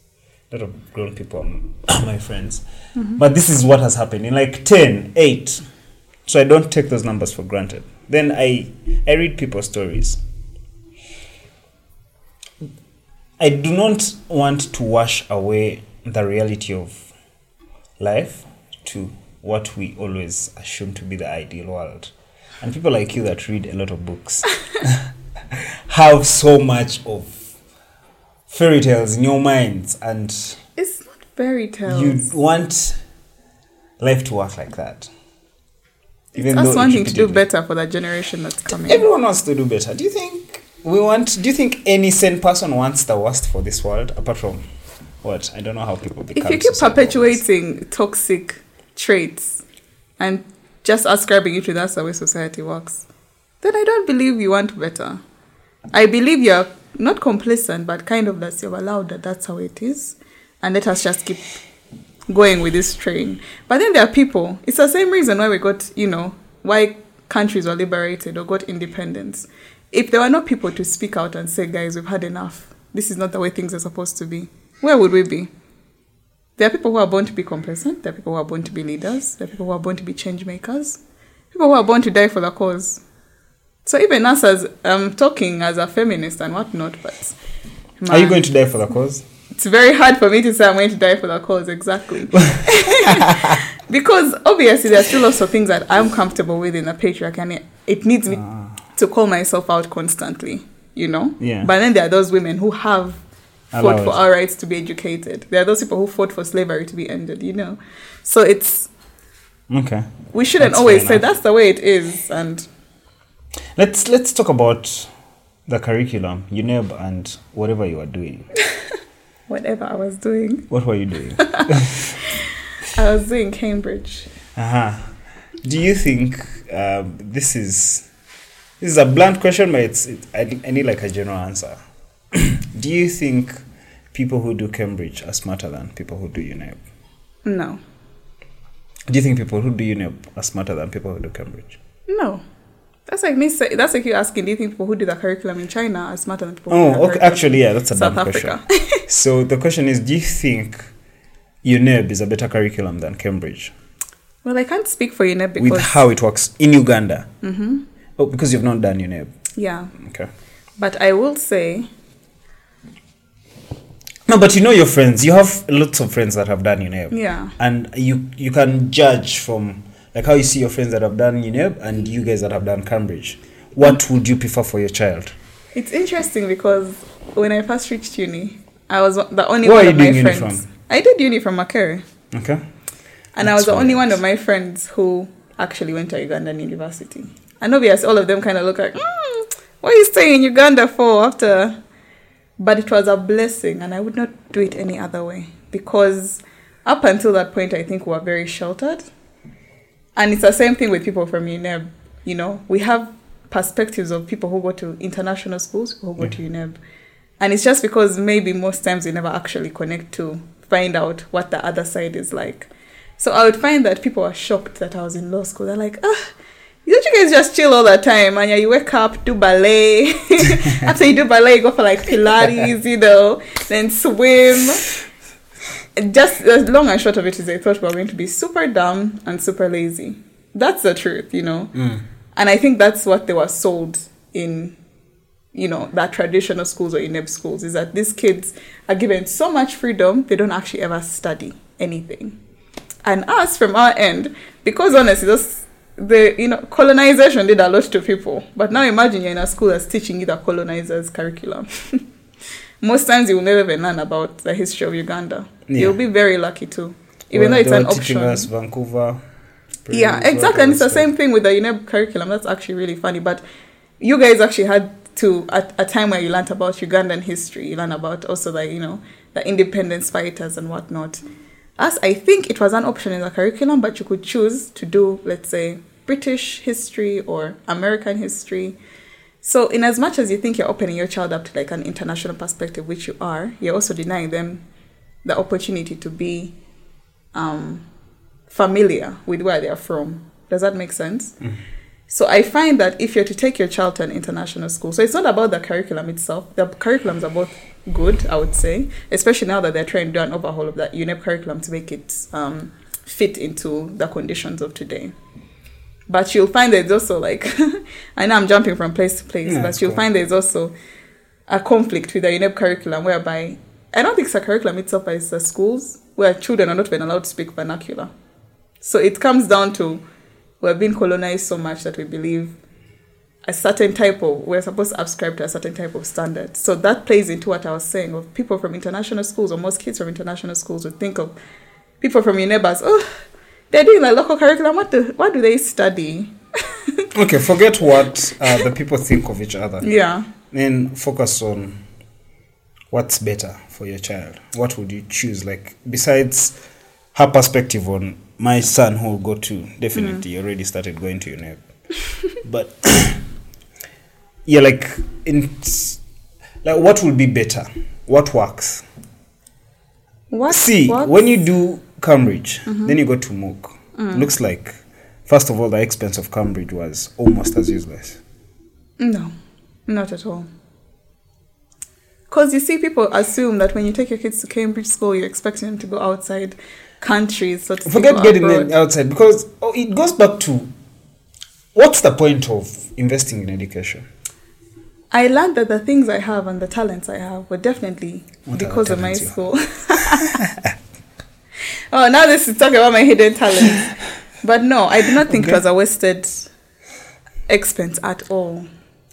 lot of grown people, are my friends. Mm-hmm. But this is what has happened in like 10, 8. So I don't take those numbers for granted. Then I, I read people's stories. I do not want to wash away the reality of life to what we always assume to be the ideal world. And people like you that read a lot of books have so much of fairy tales in your minds and It's not fairy tales. you want life to work like that. it's though us wanting to do better for the generation that's coming. Everyone wants to do better. Do you think we want? Do you think any sane person wants the worst for this world? Apart from what? I don't know how people become. if you keep perpetuating toxic traits and just ascribing it to that's the way society works, then I don't believe you want better. I believe you're not complacent, but kind of that you've allowed that that's how it is, and let us just keep going with this train. But then there are people. It's the same reason why we got, you know, why countries were liberated or got independence. If there were not people to speak out and say, guys, we've had enough. This is not the way things are supposed to be. Where would we be? There are people who are born to be complacent. There are people who are born to be leaders. There are people who are born to be change makers. People who are born to die for the cause. So even us as um talking as a feminist and whatnot, but Are you going to die for the cause? it's very hard for me to say I'm going to die for the cause exactly. because obviously there are still lots of things that I'm comfortable with in the patriarchy and it, it needs me to call myself out constantly, you know? Yeah. But then there are those women who have fought Allowed. for our rights to be educated. There are those people who fought for slavery to be ended, you know? So it's Okay. we shouldn't That's always say that's the way it is and Let's let's talk about the curriculum, UNEB, and whatever you are doing. whatever I was doing. What were you doing? I was doing Cambridge. Uh-huh. Do you think um, this is this is a blunt question, but it's it, I, I need like a general answer. do you think people who do Cambridge are smarter than people who do UNEB? No. Do you think people who do UNEB are smarter than people who do Cambridge? No. That's like me say, that's like you asking, do you think people who do the curriculum in China are smarter than people who do the Oh, okay. Actually, yeah, that's a in dumb South question. So the question is, do you think UNEB is a better curriculum than Cambridge well, I can't speak for UNEB because with how it works in Uganda? hmm Oh, because you've not done UNEB. yeah. Okay. But I will say No, but you know your friends. You have lots of friends that have done UNEB. yeah. and you you can judge from like how you see your friends that have done UNEB and you guys that have done Cambridge. What would you prefer for your child? It's interesting because when I first reached uni, I was the only Where one are of you my doing uni friends. from? I did uni from Makerere. Okay. And I was the That's only one of my friends who actually went to Ugandan University. And obviously, all of them kind of look like, mm, what are you staying in Uganda for after? But it was a blessing, and I would not do it any other way because up until that point, I think we were very sheltered. And it's the same thing with people from UNEB. You know, we have perspectives of people who go to international schools, who go to UNEB. And it's just because maybe most times we never actually connect to find out what the other side is like. So I would find that people are shocked that I was in law school. They're like, ah, don't you guys just chill all the time? And yeah, you wake up, do ballet. After you do ballet, you go for like Pilates, you know, then swim. Just the long and short of it is I thought we were going to be super dumb and super lazy. That's the truth, you know. Mm. And I think that's what they were sold in, you know, that traditional schools or UNEB schools is that these kids are given so much freedom, they don't actually ever study anything. And us from our end, because honestly, this, the you know colonization did a lot to people. But now imagine you're in a school that's teaching you the colonizers' curriculum. Most times you will never even learn about the history of Uganda. Yeah. You'll be very lucky too, even Well, though it's an option. us Vancouver. Yeah, Prince, exactly. And it's the same thing with the UNEB curriculum. That's actually really funny. But you guys actually had to, at a time where you learned about Ugandan history, you learned about also the, you know, the independence fighters and whatnot. Us, I think it was an option in the curriculum, but you could choose to do, let's say, British history or American history. So, in as much as you think you're opening your child up to like an international perspective, which you are, you're also denying them the opportunity to be um, familiar with where they are from. Does that make sense? So I find that if you're to take your child to an international school, so it's not about the curriculum itself. The curriculums are both good, I would say, especially now that they're trying to do an overhaul of that UNEB curriculum to make it um, fit into the conditions of today. But you'll find there's also like, I know I'm jumping from place to place, Yeah, but you'll cool. find there's also a conflict with the UNEB curriculum whereby I don't think it's a curriculum itself, but it's the schools where children are not even allowed to speak vernacular. So it comes down to we're being colonized so much that we believe a certain type of we're supposed to subscribe to a certain type of standard. So that plays into what I was saying of people from international schools or most kids from international schools would think of people from your neighbors, oh, they're doing the local curriculum. What do what do they study? Okay, forget what uh, the people think of each other. Yeah. Then focus on what's better for your child. What would you choose? Like besides her perspective on my son who will go to definitely already started going to UNEB. but yeah, like in like what would be better? What works? What See, what? when you do Cambridge, mm-hmm. then you go to MOOC. Mm. Looks like, first of all, the expense of Cambridge was almost as useless. No, not at all. Because you see, people assume that when you take your kids to Cambridge school, you're expecting them to go outside countries. So to Forget getting abroad. them outside because oh, it goes back to what's the point of investing in education? I learned that the things I have and the talents I have were definitely What because of my school. oh, now this is talking about my hidden talents. But no, I do not think it was a wasted expense at all.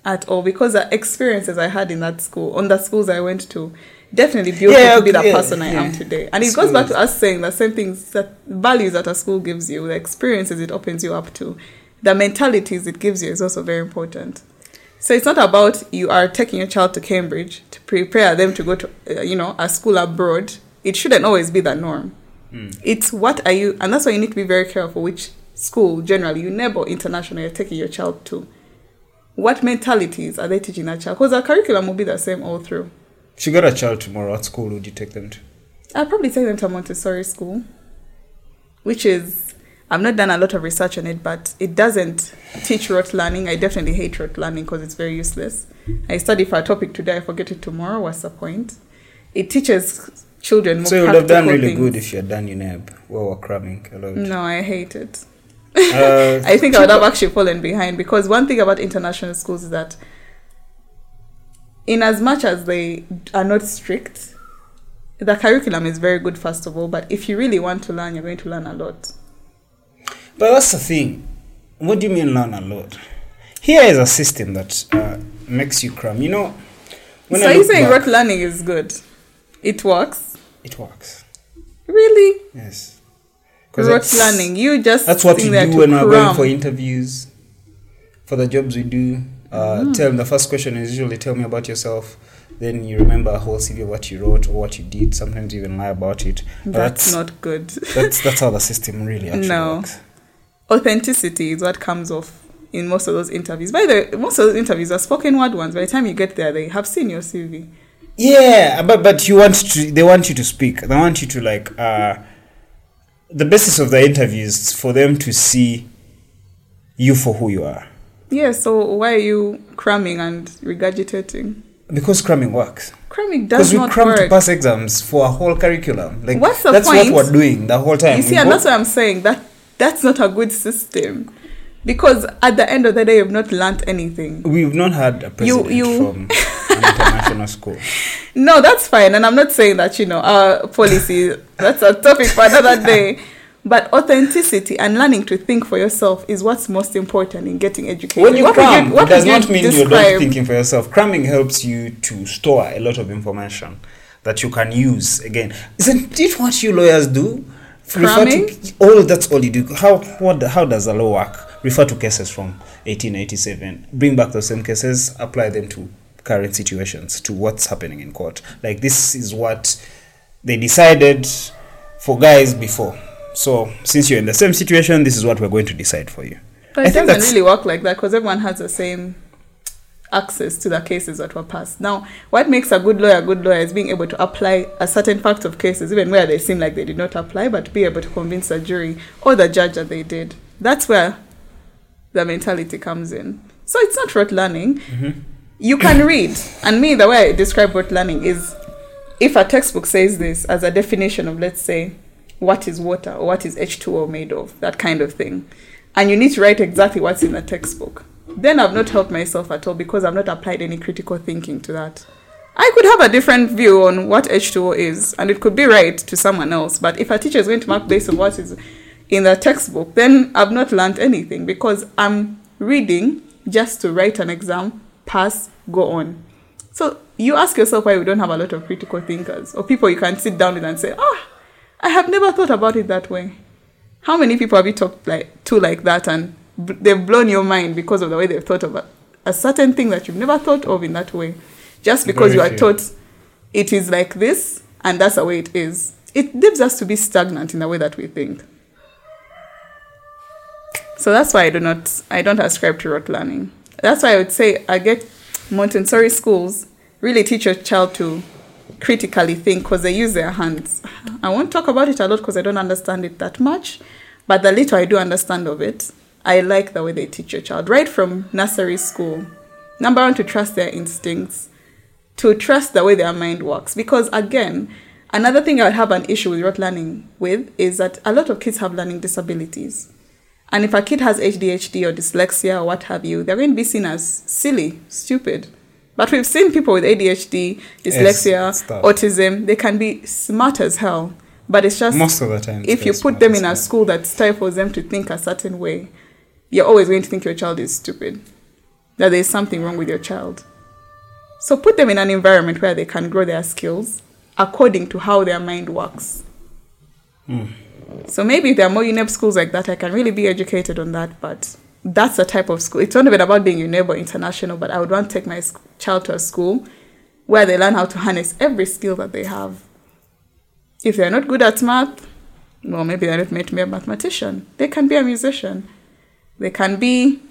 At all. Because the experiences I had in that school, on the schools I went to, definitely built Yeah, me to be the okay, yeah, person I am yeah. today. And it goes back to us saying the same things that values that a school gives you, the experiences it opens you up to, the mentalities it gives you is also very important. So it's not about you are taking your child to Cambridge to prepare them to go to, uh, you know, a school abroad. It shouldn't always be the norm. Mm. It's what are you, and that's why you need to be very careful which school generally you never international you're taking your child to. What mentalities are they teaching that child? Because the curriculum will be the same all through. If you got a child tomorrow, what school would you take them to? I'll probably take them to Montessori school, which is I've not done a lot of research on it, but it doesn't teach rote learning. I definitely hate rote learning because it's very useless. I study for a topic today, I forget it tomorrow. What's the point? It teaches children more So you would have done really things. good if you had done UNEB. Well, we're cramming a lot. No, I hate it. Uh, I think I would have actually fallen behind because one thing about international schools is that, in as much as they are not strict, the curriculum is very good, first of all. But if you really want to learn, you're going to learn a lot. But that's the thing. What do you mean learn a lot? Here is a system that uh, makes you cram. You know, when so I you saying back, rote learning is good? It works, it works. really? Yes. Rote that's- learning, you just That's what we do when we're going for interviews, for the jobs we do. Uh, Mm. Tell them the first question is usually tell me about yourself. Then you remember a whole CV of what you wrote or what you did. Sometimes you even lie about it. But That's not good. that's that's how the system really actually No. works. Authenticity is what comes off in most of those interviews. By the way, most of those interviews are spoken word ones. By the time you get there, they have seen your CV. Yeah, but but you want to they want you to speak. They want you to like uh the basis of the interview is for them to see you for who you are. Yeah, so why are you cramming and regurgitating? Because cramming works. Cramming does Because we not cram to pass exams for a whole curriculum. Like What's the that's point? what we're doing the whole time. You see, and that's what I'm saying that that's not a good system. Because at the end of the day, you've not learnt anything. We've not had a president you- from an international school. No, that's fine. And I'm not saying that, you know, our policy, that's a topic for another day. But authenticity and learning to think for yourself is what's most important in getting educated. When you What cram, what it does not mean you're not thinking for yourself. Cramming helps you to store a lot of information that you can use again. Isn't it what you lawyers do? Cramming? to all that's all you do. How what how does the law work? Refer to cases from 1887. Bring back those same cases, apply them to current situations, to what's happening in court. Like this is what they decided for guys before. So since you're in the same situation, this is what we're going to decide for you. But I it think doesn't really work like that because everyone has the same access to the cases that were passed. Now, what makes a good lawyer a good lawyer is being able to apply a certain fact of cases, even where they seem like they did not apply, but be able to convince the jury or the judge that they did. That's where the mentality comes in. So it's not rote learning. Mm-hmm. You can read, and me, the way I describe rote learning is if a textbook says this as a definition of, let's say, what is water or what is H2O made of, that kind of thing, and you need to write exactly what's in the textbook, then I've not helped myself at all because I've not applied any critical thinking to that. I could have a different view on what H2O is, and it could be right to someone else. But if a teacher is going to mark based on what is in the textbook, then I've not learned anything because I'm reading just to write an exam, pass, go on. So you ask yourself why we don't have a lot of critical thinkers or people you can sit down with and say, ah, I have never thought about it that way. How many people have you talked like to like that and b- they've blown your mind because of the way they've thought about a certain thing that you've never thought of in that way, just because you are taught it is like this and that's the way it is. It leaves us to be stagnant in the way that we think. So that's why I do not I don't ascribe to rote learning. That's why I would say I get Montessori schools really teach your child to critically think because they use their hands. I won't talk about it a lot because I don't understand it that much, but the little I do understand of it, I like the way they teach your child right from nursery school. Number one, to trust their instincts, to trust the way their mind works. Because again, another thing I would have an issue with rote learning with is that a lot of kids have learning disabilities. And if a kid has ADHD or dyslexia or what have you, they're going to be seen as silly, stupid. But we've seen people with ADHD, dyslexia, autism, they can be smart as hell. But it's just Most of the time. if you put them in a school that stifles them to think a certain way, you're always going to think your child is stupid, that there's something wrong with your child. So put them in an environment where they can grow their skills according to how their mind works. Hmm. So maybe if there are more UNEB schools like that, I can really be educated on that. But that's the type of school. It's not even about being UNEB or international, but I would want to take my child to a school where they learn how to harness every skill that they have. If they're not good at math, well, maybe they're not meant to be a mathematician. They can be a musician. They can be,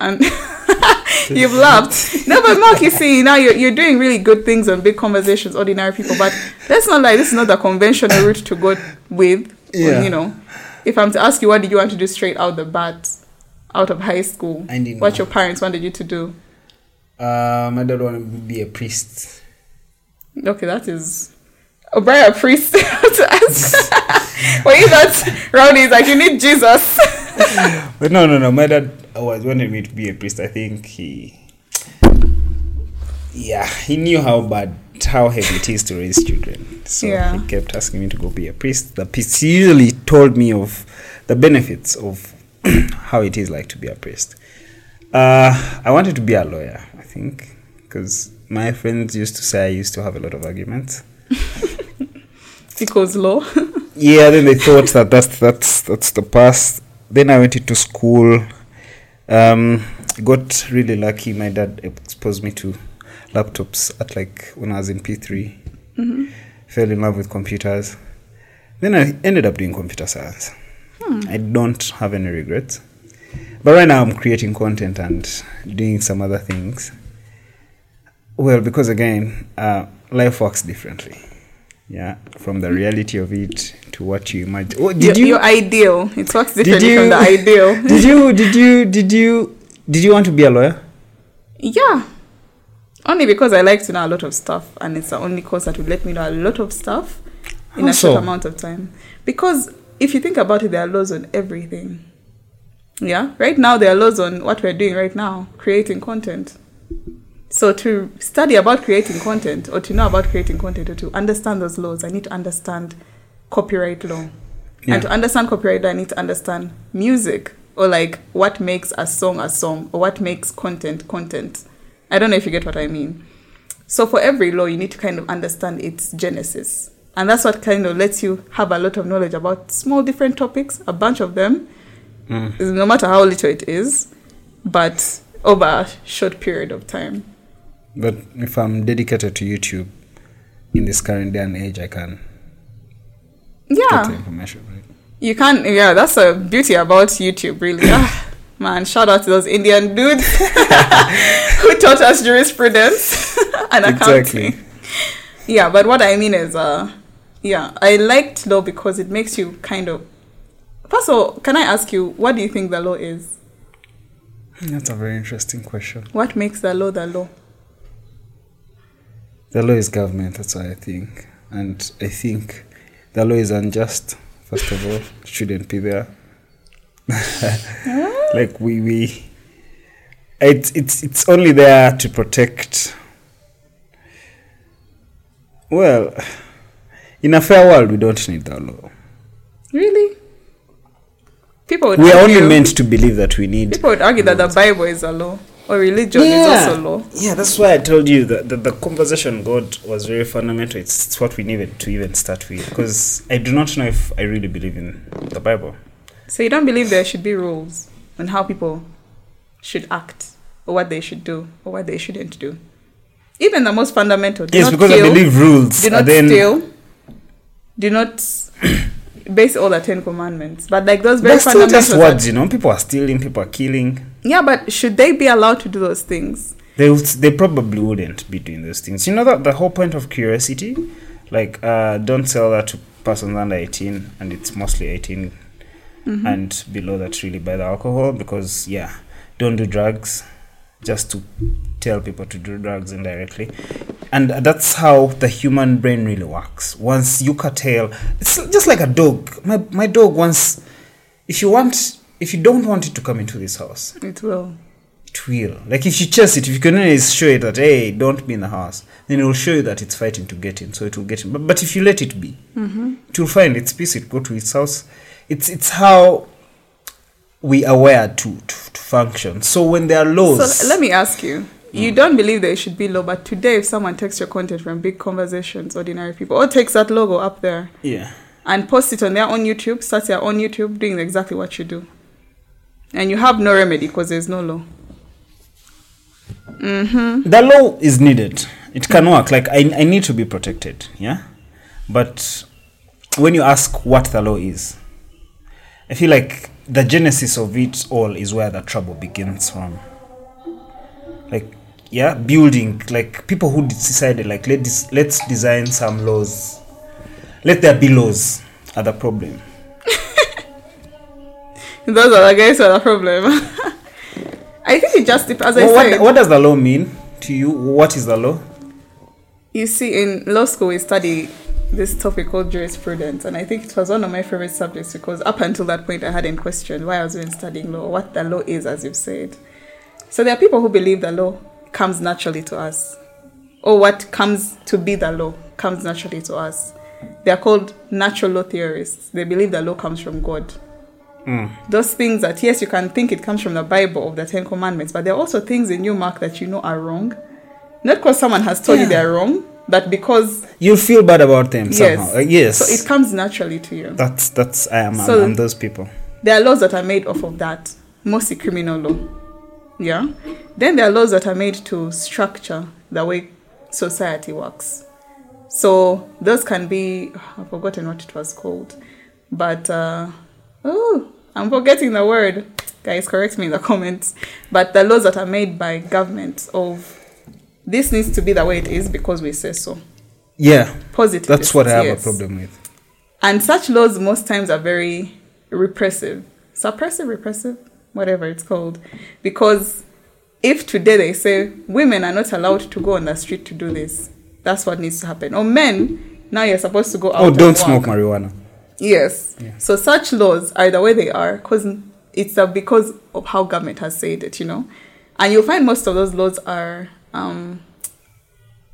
and you've laughed. No, but Mark, you see, now you're, you're doing really good things on big conversations, ordinary people. But let's not like this is not the conventional route to go with. Yeah. You know, if I'm to ask you, what did you want to do straight out the bat, out of high school? I didn't What know. your parents wanted you to do? Uh, my dad wanted to be a priest. Okay, that is. O'Brien, a priest. to ask. you that Rowdy is like, you need Jesus. But no, no, no. My dad was wanted me to be a priest. I think he, yeah, he knew how bad, how heavy it is to raise children. So Yeah. he kept asking me to go be a priest. The priest usually told me of the benefits of how it is like to be a priest. Uh, I wanted to be a lawyer. I think because my friends used to say I used to have a lot of arguments. because law. yeah then they thought that that's that's that's the past then i went into school um got really lucky my dad exposed me to laptops at like when i was in p3 mm-hmm. fell in love with computers. Then i ended up doing computer science. Hmm. I don't have any regrets. But right now i'm creating content and doing some other things. Well because again uh, life works differently. Yeah from the hmm. reality of it to what you imagine. Oh, did your, you your ideal. It works differently you- from the ideal. did you did you did you did you want to be a lawyer? Yeah. Only because I like to know a lot of stuff, and it's the only course that would let me know a lot of stuff in How a short amount of time. Because if you think about it, there are laws on everything. Yeah. Right now, there are laws on what we're doing right now, creating content. So to study about creating content, or to know about creating content, or to understand those laws, I need to understand copyright law. Yeah. And to understand copyright law, I need to understand music, or like what makes a song a song, or what makes content content. I don't know if you get what I mean. So for every law, you need to kind of understand its genesis. And that's what kind of lets you have a lot of knowledge about small different topics, a bunch of them, Mm. no matter how little it is, but over a short period of time. but if i'm dedicated to youtube in this current day and age i can get the information right you can. Yeah, that's a beauty about YouTube, really. Man, shout out to those Indian dudes who taught us jurisprudence and accounting. Exactly. Yeah, but what I mean is, uh, yeah, I liked law because it makes you kind of. First of all, can I ask you, what do you think the law is? that's a very interesting question What makes the law the law? the law is government that's what i think and I think the law is unjust. First of all, it shouldn't be there. like we we, it's it's it's only there to protect. Well, in a fair world, we don't need the law. Really? People would We are only meant to believe that we need. People would argue that the Bible is a law or religion is also law. Yeah, that's why I told you that the, the conversation God was very fundamental. It's, it's what we needed to even start with. Because I do not know if I really believe in the Bible. So you don't believe there should be rules on how people should act or what they should do or what they shouldn't do. Even the most fundamental. Do yes, because I believe rules. Do not then, steal. Do not base all the Ten Commandments. But like those very still just fundamental. words, you know. People are stealing, people are killing. Yeah, but should they be allowed to do those things? They would- they probably wouldn't be doing those things. You know that the whole point of curiosity, like uh, don't sell that to persons under eighteen, and it's mostly 18 Mm-hmm. and below that really by the alcohol because yeah, don't do drugs, just to tell people to do drugs indirectly, and that's how the human brain really works. Once you curtail, it's just like a dog. My my dog wants, if you want, if you don't want it to come into this house, It will. it will. Like if you chase it, if you can always show it that hey, don't be in the house, then it will show you that it's fighting to get in, so it will get in. But, but if you let it be, it will find its peace. It go to its house. It's it's how we are wired to, to to function. So when there are laws, So let me ask you. Hmm. You don't believe there should be law, but today, if someone takes your content from big conversations, ordinary people, or takes that logo up there yeah, and posts it on their own YouTube, starts their own YouTube doing exactly what you do, and you have no remedy because there's no law. Mm-hmm. the law is needed. It can work. Like I I need to be protected. Yeah, but when you ask what the law is, I feel like the genesis of it all is where the trouble begins from. Like, yeah, building like people who decided like let this let's design some laws. Let there be laws are the problem. Those are the guys who are the problem. I think it just depends. As I Well, said, what, what does the law mean to you? What is the law? You see, in law school, we study this topic called jurisprudence, and I think it was one of my favorite subjects because up until that point, I hadn't questioned why I was even studying law, what the law is, as you've said. So there are people who believe the law comes naturally to us, or what comes to be the law comes naturally to us. They are called natural law theorists. They believe the law comes from God. Mm. Those things that, yes, you can think it comes from the Bible of the Ten Commandments, but there are also things in you, Mark, that you know are wrong. Not because someone has told you they're wrong, but because You feel bad about them yes, somehow. Uh, yes. So it comes naturally to you. that's that's I am So- I'm, those people. There are laws that are made off of that, mostly criminal law. Yeah. Then there are laws that are made to structure the way society works. So those can be I've forgotten what it was called, but uh, oh, I'm forgetting the word. Guys, correct me in the comments. But the laws that are made by government of this needs to be the way it is because we say so. Yeah, Positive. that's what I have yes. a problem with. And such laws most times are very repressive, suppressive, repressive, whatever it's called. Because if today they say women are not allowed to go on the street to do this, that's what needs to happen. Or men, now you're supposed to go out. Oh, don't smoke marijuana. Yes. So such laws are the way they are because it's because of how government has said it, you know. And you'll find most of those laws are um,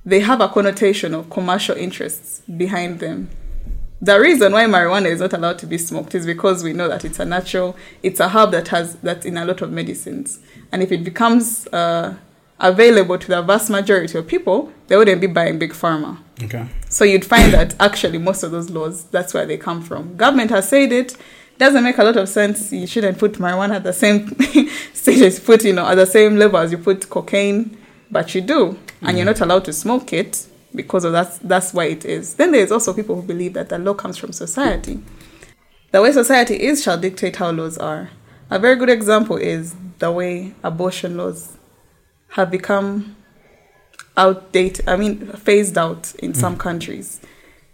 they have a connotation of commercial interests behind them. The reason why marijuana is not allowed to be smoked is because we know that it's a natural, it's a herb that has that's in a lot of medicines, and if it becomes uh, available to the vast majority of people, they wouldn't be buying big pharma. Okay. So you'd find that actually most of those laws, that's where they come from. Government has said it. Doesn't make a lot of sense. You shouldn't put marijuana at the same stage as put, you know, at the same level as you put cocaine, but you do, and you're mm. not allowed to smoke it because of that. That's why it is. Then there's also people who believe that the law comes from society. The way society is shall dictate how laws are. A very good example is the way abortion laws have become outdated, I mean, phased out in some mm. countries.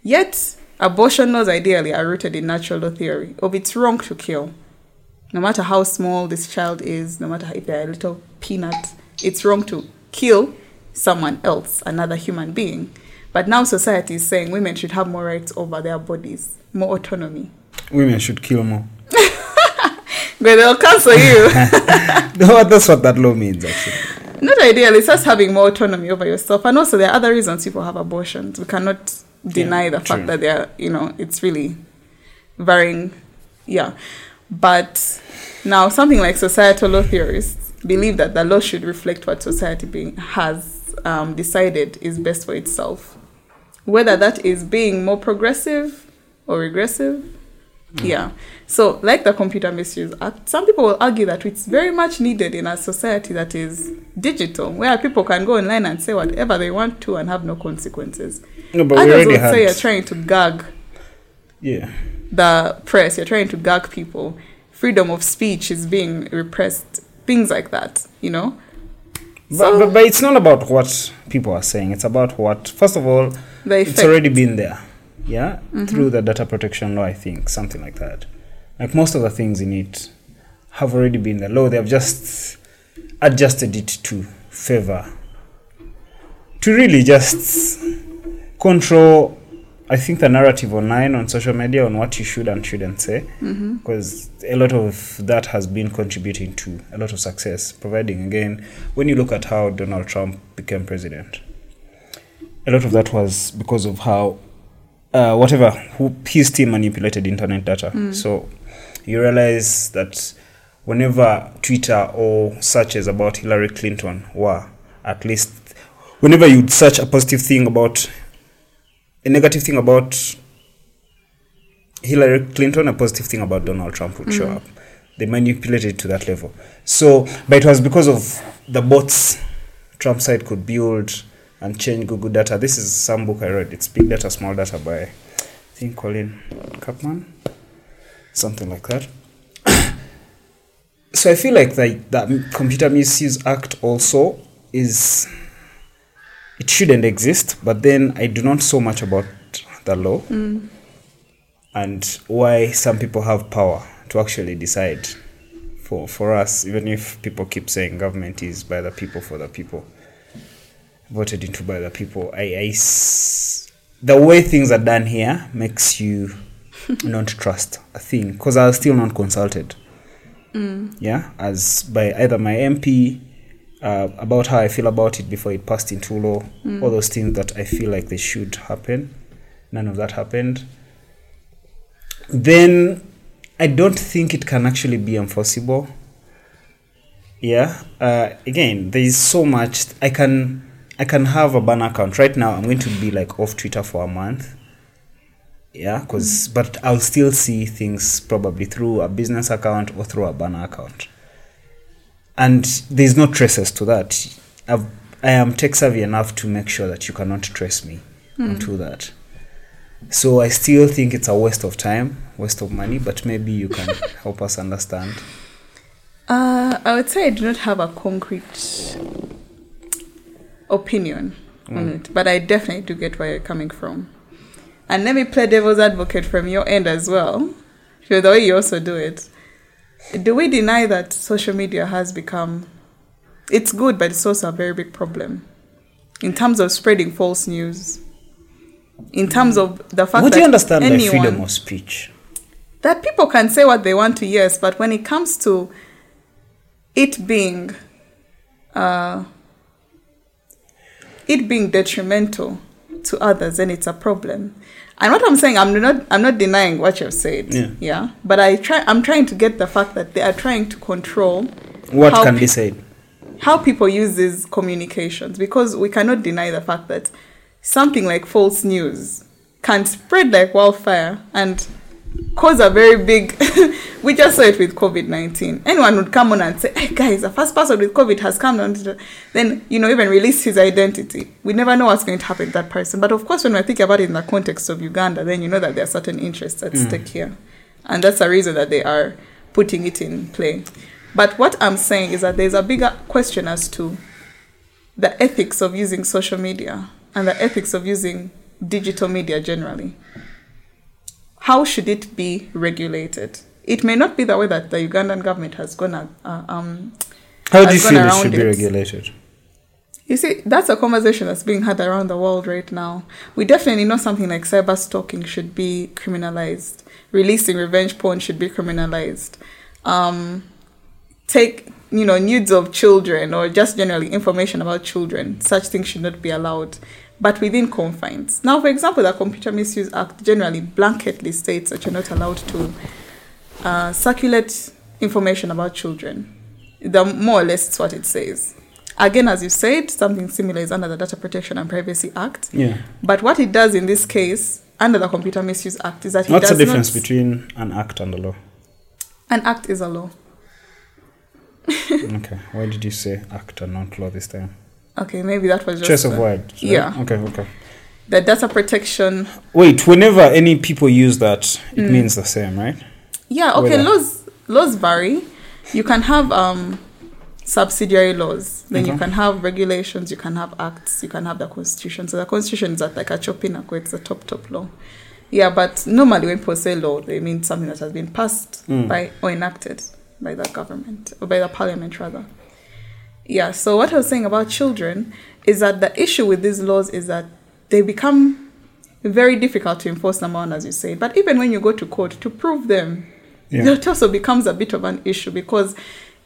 Yet, abortion laws ideally are rooted in natural law theory of it's wrong to kill. No matter how small this child is, no matter if they're a little peanut, it's wrong to kill someone else, another human being. But now society is saying women should have more rights over their bodies, more autonomy. Women should kill more. But they'll cancel you. No, That's what that law means, actually. Not ideally, it's just having more autonomy over yourself. And also, there are other reasons people have abortions. We cannot deny Yeah, the fact that they're, you know, it's really varying. Yeah. But now, something like societal law theorists believe that the law should reflect what society being, has um, decided is best for itself. Whether that is being more progressive or regressive. Yeah. So, like the Computer Misuse Act, some people will argue that it's very much needed in a society that is digital, where people can go online and say whatever they want to and have no consequences. No, but we Others will say you're trying to gag yeah. the press, you're trying to gag people. Freedom of speech is being repressed. Things like that, you know? But, but, but it's not about what people are saying. It's about what, first of all, it's. Mm-hmm. already been there. Yeah? Through the data protection law, I think, something like that. Like most of the things in it have already been the law. They have just adjusted it to favor, to really just control, I think, the narrative online on social media on what you should and shouldn't say. Because a lot of that has been contributing to a lot of success, providing, again, when you look at how Donald Trump became president, a lot of that was because of how uh, whatever who his team manipulated internet data. So you realize that whenever Twitter or searches about Hillary Clinton were at least whenever you'd search a positive thing about a negative thing about Hillary Clinton, a positive thing about Donald Trump would show mm. up. They manipulated to that level. So, but it was because of the bots Trump side could build and change Google data. This is some book I read. It's Big Data, Small Data by, I think, Colin Kapman, something like that. so I feel like the, that Computer Misuse Act also is, it shouldn't exist, but then I do not so much about the law and why some people have power to actually decide for for us even if people keep saying government is by the people for the people voted into by the people. I, the way things are done here makes you not trust a thing because i was still not consulted. Mm. Yeah as by either my mp uh, about how i feel about it before it passed into law all those things that i feel like they should happen none of that happened then I don't think it can actually be enforceable. Yeah. Uh, again, there is so much I can I can have a ban account right now. I'm going to be like off Twitter for a month. Yeah, because but I'll still see things probably through a business account or through a banner account, and there's no traces to that. I've, I am tech savvy enough to make sure that you cannot trace me onto that. So I still think it's a waste of time, waste of money, but maybe you can help us understand. Uh, I would say I do not have a concrete opinion on it, but I definitely do get where you're coming from. And let me play devil's advocate from your end as well, for the way you also do it. Do we deny that social media has become, it's good, but it's also a very big problem in terms of spreading false news? In terms of the fact What that do you understand by freedom of speech? that people can say what they want to yes but when it comes to it being uh, it being detrimental to others then it's a problem and what i'm saying i'm not i'm not denying what you've said Yeah. but i try i'm trying to get the fact that they are trying to control What can pe- be said? how people use these communications because we cannot deny the fact that something like false news can spread like wildfire and cause a very big. We just saw it with covid-19 anyone would come on and say hey guys the first person with covid has come on then you know even release his identity. We never know what's going to happen to that person. But of course when we're thinking about it in the context of uganda then you know that there are certain interests at mm. stake here. And that's the reason that they are putting it in play. But what i'm saying is that there's a bigger question as to the ethics of using social media and the ethics of using digital media generally. How should it be regulated? It may not be the way that the Ugandan government has gone. Uh, um, How do you feel it should be regulated? You see, that's a conversation that's being had around the world right now. We definitely know something like cyber stalking should be criminalized. Releasing revenge porn should be criminalized. Um, take, you know, nudes of children or just generally information about children. Such things should not be allowed, but within confines. Now, for example, the Computer Misuse Act generally blanketly states that you're not allowed to uh, circulate information about children. The more or less, it's what it says. Again, as you said, something similar is under the Data Protection and Privacy Act. Yeah. But what it does in this case, under the Computer Misuse Act, is that it What's the difference between an act and a law? an act is a law. okay. Why did you say act and not law this time? Okay, maybe that was just Choice of words. right? yeah. Okay. Okay. the data protection. Wait. Whenever any people use that, it Mm. means the same, right? Yeah, okay, Whether- laws laws vary. You can have um subsidiary laws. Then you can have regulations, you can have acts, you can have the constitution. So the constitution is at like a chopinako, it's the top top law. Yeah, but normally when people say law, they mean something that has been passed Mm. by or enacted by the government or by the parliament rather. Yeah, so what I was saying about children is that the issue with these laws is that they become very difficult to enforce them on, as you say. But even when you go to court to prove them, Yeah. it also becomes a bit of an issue because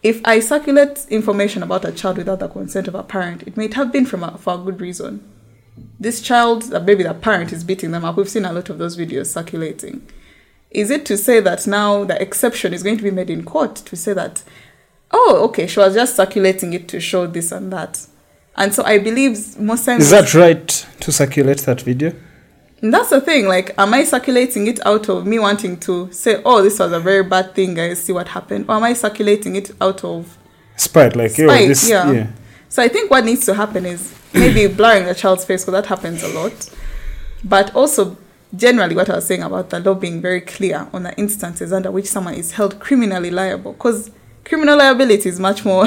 if I circulate information about a child without the consent of a parent, it may have been from a, for a good reason. This child, the baby, the parent is beating them up. We've seen a lot of those videos circulating. Is it to say that now the exception is going to be made in court to say that, oh, okay, she was just circulating it to show this and that? And so I believe most times Is that right to circulate that video? that's the thing. Like, am I circulating it out of me wanting to say, "Oh, this was a very bad thing, guys. See what happened," or am I circulating it out of? Spite, like Spite, this. yeah. Yeah. So I think what needs to happen is maybe blurring the child's face, because that happens a lot. But also, generally, what I was saying about the law being very clear on the instances under which someone is held criminally liable, because criminal liability is much more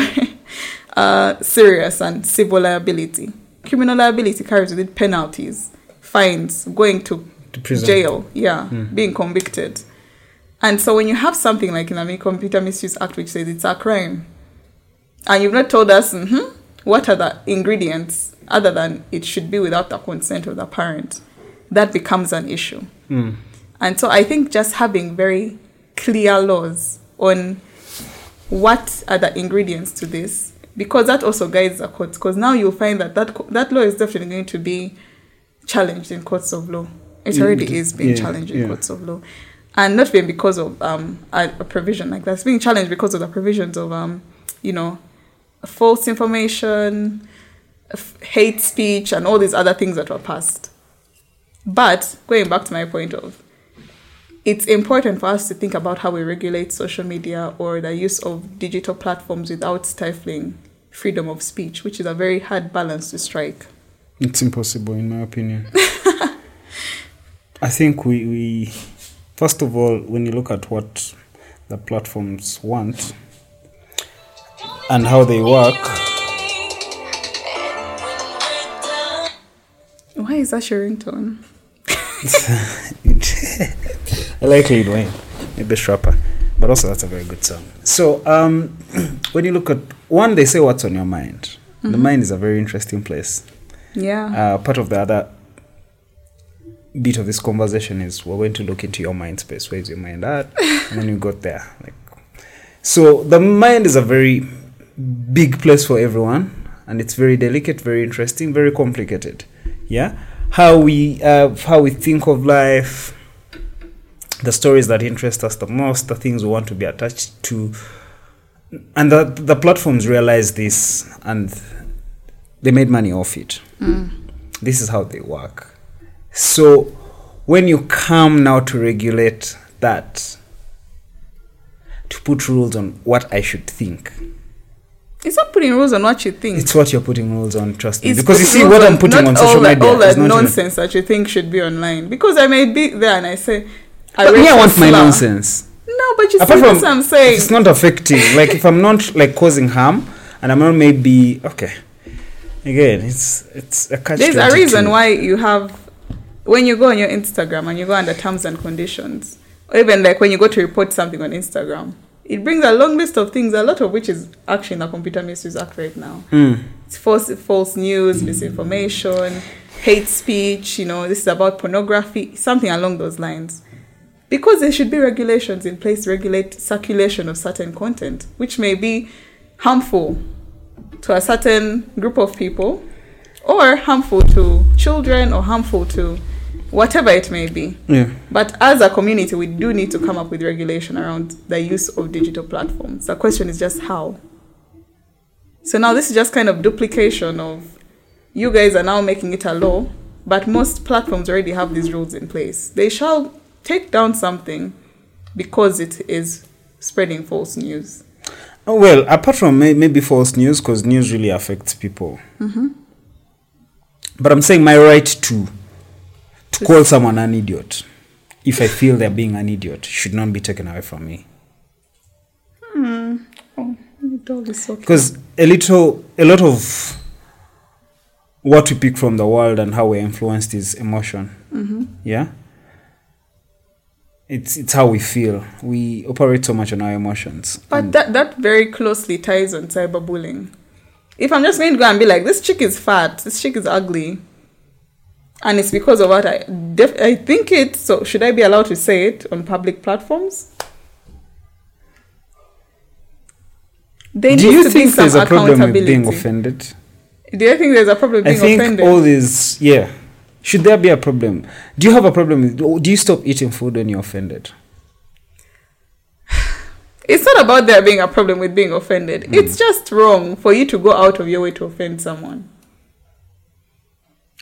uh, serious than civil liability. Criminal liability carries with it penalties, fines, going to To prison. jail, yeah, Mm. being convicted. And so when you have something like in the Computer Misuse Act which says it's a crime, and you've not told us mhm, what are the ingredients other than it should be without the consent of the parent, that becomes an issue. Mm. And so I think just having very clear laws on what are the ingredients to this, because that also guides the courts. Because now you'll find that that, that law is definitely going to be challenged in courts of law. It already is being yeah, challenged in yeah. courts of law. And not being because of um, a, a provision like that. It's being challenged because of the provisions of, um, you know, false information, f- hate speech, and all these other things that were passed. But going back to my point of, it's important for us to think about how we regulate social media or the use of digital platforms without stifling freedom of speech, which is a very hard balance to strike. It's impossible, in my opinion. I think we, we, first of all, when you look at what the platforms want and how they work, Why is that your ringtone? I like Lil Wayne, a best rapper, but also that's a very good song. So, um, when you look at one, they say what's on your mind. The mind is a very interesting place. Yeah. Uh, part of the other bit of this conversation is we're going to look into your mind space. Where's your mind at? and then you got there. Like, so the mind is a very big place for everyone, and it's very delicate, very interesting, very complicated. Yeah, how we uh, how we think of life, the stories that interest us the most, the things we want to be attached to, and the the platforms realize this and they made money off it. Mm. This is how they work. So when you come now to regulate that, to put rules on what I should think, It's not putting rules on what you think. it's what you're putting rules on. Trust me, It's because you see what I'm putting on social all media. All is that not even- nonsense that you think should be online. Because I may be there and I say, I But me, I want my slur. nonsense. No, but you see, Apart that's from what I'm saying. it's not affecting. like if I'm not like causing harm, and I'm not maybe okay. Again, it's it's a catch. There's a reason why you have when you go on your Instagram and you go under terms and conditions, or even like when you go to report something on Instagram, It brings a long list of things, a lot of which is actually in the Computer Misuse Act right now. Mm. It's false, false news, misinformation, hate speech, you know, this is about pornography, something along those lines. Because there should be regulations in place to regulate circulation of certain content, which may be harmful to a certain group of people, or harmful to children, or harmful to whatever it may be. Yeah. But as a community, we do need to come up with regulation around the use of digital platforms. The question is just how. So now this is just kind of duplication of you guys are now making it a law, but most platforms already have these rules in place. They shall take down something because it is spreading false news. Oh, well, apart from may- maybe false news, because news really affects people. Mm-hmm. But I'm saying my right to to call someone an idiot, if I feel they're being an idiot, should not be taken away from me. Hmm. Oh, is okay. Because a little, a lot of what we pick from the world and how we're influenced is emotion. Mm-hmm. Yeah. It's it's how we feel. We operate so much on our emotions. But that, that very closely ties on cyberbullying. If I'm just going to go and be like, this chick is fat, this chick is ugly, and it's because of what I def- I think it. So should I be allowed to say it on public platforms? There Do you think there's a problem with being offended? Do you think there's a problem with I being think offended? all these, yeah. Should there be a problem? Do you have a problem with? Do you stop eating food when you're offended? it's not about there being a problem with being offended. Hmm. It's just wrong for you to go out of your way to offend someone.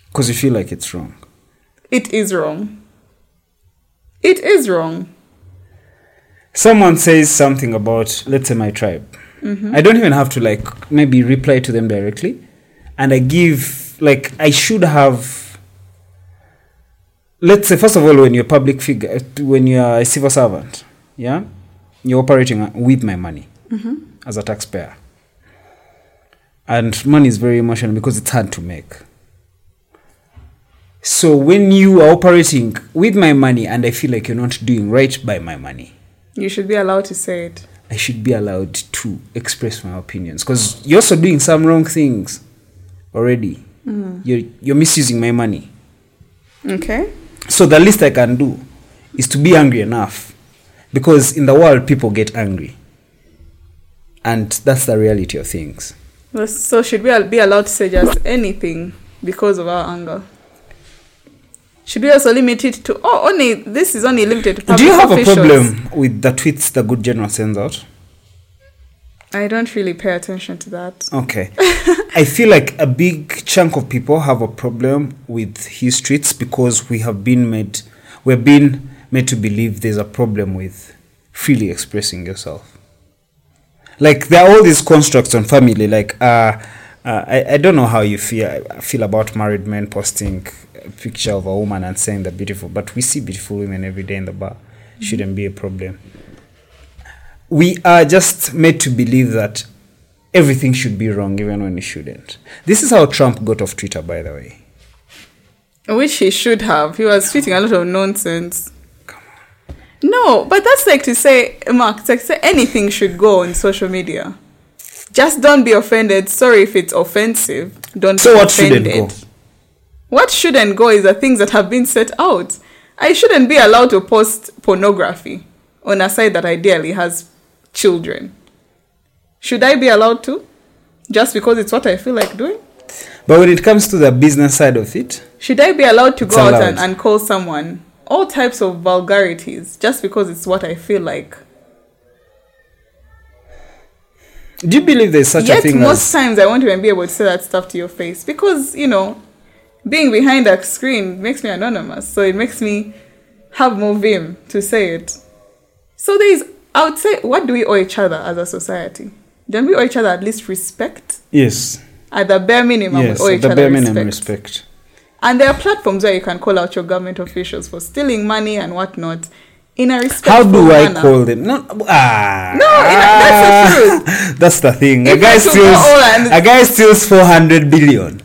Because you feel like it's wrong. It is wrong. It is wrong. Someone says something about, let's say, my tribe. I don't even have to like maybe reply to them directly, and I give like I should have. Let's say first of all, when you're a public figure, uh, when you're a civil servant, yeah, you're operating uh, with my money mm-hmm. as a taxpayer, and money is very emotional because it's hard to make. So when you are operating with my money and I feel like you're not doing right by my money, You should be allowed to say it. I should be allowed to express my opinions because you're also doing some wrong things already. Mm. You're you're misusing my money. Okay? So the least I can do is to be angry enough because in the world people get angry. And that's the reality of things. So should we be allowed to say just anything because of our anger? Should we also limit it to oh only this is only limited to do you have officials? a problem with the tweets the good general sends out? I don't really pay attention to that. Okay. I feel like a big chunk of people have a problem with his tweets because we have been made we're being made to believe there's a problem with freely expressing yourself. Like there are all these constructs on family, like uh, uh I, I don't know how you feel feel about married men posting a picture of a woman and saying they're beautiful, but we see beautiful women every day in the bar. Shouldn't be a problem we are just made to believe that everything should be wrong even when it shouldn't. This is how Trump got off Twitter, by the way. Which he should have. He was tweeting a lot of nonsense. Come on. No, but that's like to say, Mark, it's like to say anything should go on social media. Just don't be offended. Sorry if it's offensive. Don't So be what shouldn't go? What shouldn't go is the things that have been set out. I shouldn't be allowed to post pornography on a site that ideally has children. Should I be allowed to? Just because it's what I feel like doing? But when it comes to the business side of it, Should I be allowed to go out and, and call someone all types of vulgarities just because it's what I feel like? do you believe there's such a Yet, thing most as times I won't even be able to say that stuff to your face because, you know, being behind a screen makes me anonymous. So it makes me have more vim to say it. So there is, I would say, what do we owe each other as a society? Don't we owe each other at least respect? yes, At the bare minimum, yes, we owe each the other bare minimum respect. And there are platforms where you can call out your government officials for stealing money and whatnot in a respectful How do I manner. call them? No, ah, No, a- that's the truth. That's the thing. A guy steals. A guy steals four hundred billion,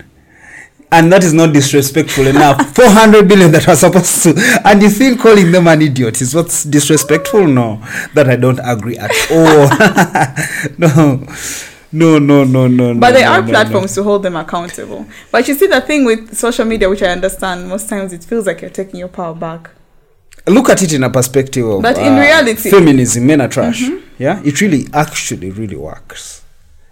and that is not disrespectful enough. 400 billion that was supposed to, and you think calling them an idiot is what's disrespectful? No, that I don't agree at all. no. No, no, no, no. But no, there are no, platforms to hold them accountable. But you see, the thing with social media, which I understand, most times it feels like you're taking your power back. Look at it in a perspective of. But in uh, reality- feminism, men are trash. Yeah, it really, actually, really works.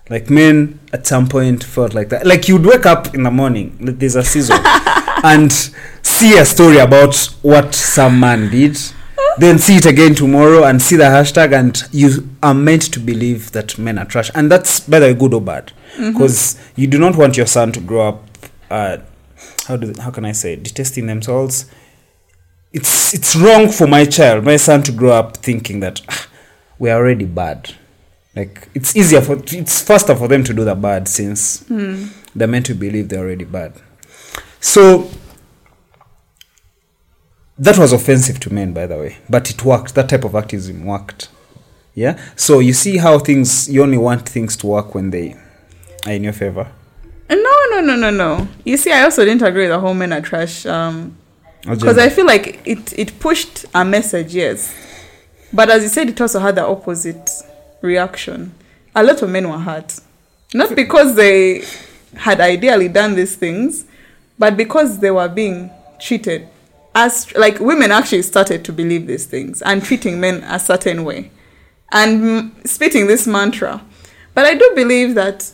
Like men at some point felt like that. Like you'd wake up in the morning, like there's a season, and see a story about what some man did. Then see it again tomorrow and see the hashtag, and you are meant to believe that men are trash, and that's whether good or bad, because you do not want your son to grow up. Uh, how do how can I say detesting themselves? It's it's wrong for my child, my son, to grow up thinking that "Ah, we are already bad. Like it's easier for it's faster for them to do the bad since they're meant to believe they're already bad. So that was offensive to men, by the way, but it worked. That type of activism worked. Yeah. So you see how things you only want things to work when they are in your favor. No, no, no, no, no. You see, I also didn't agree with the whole men are trash. Um, because. I feel like it it pushed a message, yes, but as you said, it also had the opposite reaction. A lot of men were hurt, not because they had ideally done these things, but because they were being treated as like women actually started to believe these things and treating men a certain way, and spitting this mantra. But I do believe that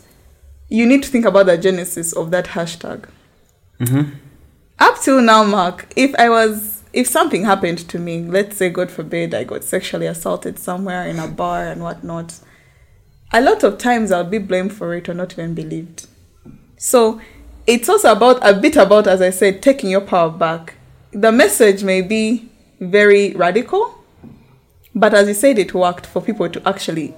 you need to think about the genesis of that hashtag mm-hmm. up till now, Mark, if I was, if something happened to me, let's say, God forbid, I got sexually assaulted somewhere in a bar and whatnot, a lot of times I'll be blamed for it or not even believed. So it's also about, a bit about, as I said, taking your power back. The message may be very radical, but as you said, it worked for people to actually,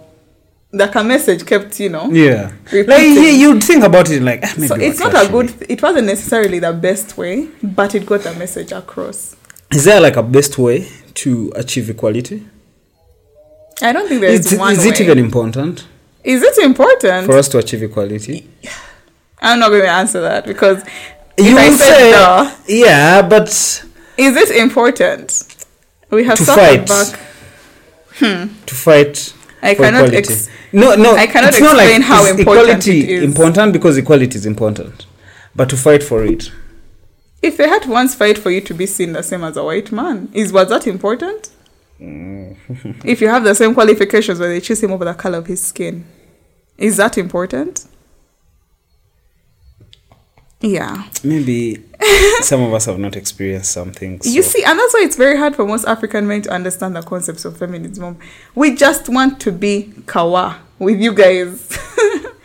like a message kept, you know. Yeah. Repeating. Like you'd think about it like ah, maybe So it's not a good, it wasn't necessarily the best way, but it got the message across. Is there like a best way to achieve equality? I don't think there is Is, one is way. it even important is it important? for us to achieve equality? I'm not going to answer that because You I say, no, yeah, but is it important? We have To fight. back. Hmm. to fight I for cannot equality. ex- no, no, I cannot not like explain how is important equality it is. important because equality is important, but to fight for it. If they had to once fight for you to be seen the same as a white man, is was that important? Mm. if you have the same qualifications where they choose him over the color of his skin, is that important? Yeah. Maybe some of us have not experienced something. You see, and that's why it's very hard for most African men to understand the concepts of feminism. We just want to be kawa with you guys,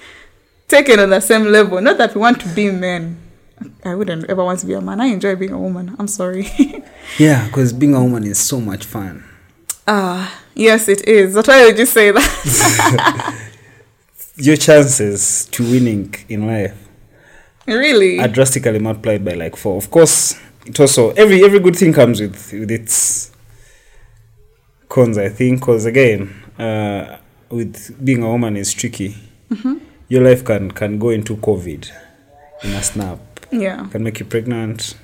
taken on the same level. Not that we want to be men. I wouldn't ever want to be a man. I enjoy being a woman. I'm sorry. yeah, because being a woman is so much fun. Ah, yes, it is. That's why I would just say that. Your chances to winning in life really? are drastically multiplied by like four. Of course, it also every every good thing comes with with its cons. I think because again, uh, with being a woman is tricky. Your life can can go into COVID in a snap. Yeah. Can make you pregnant.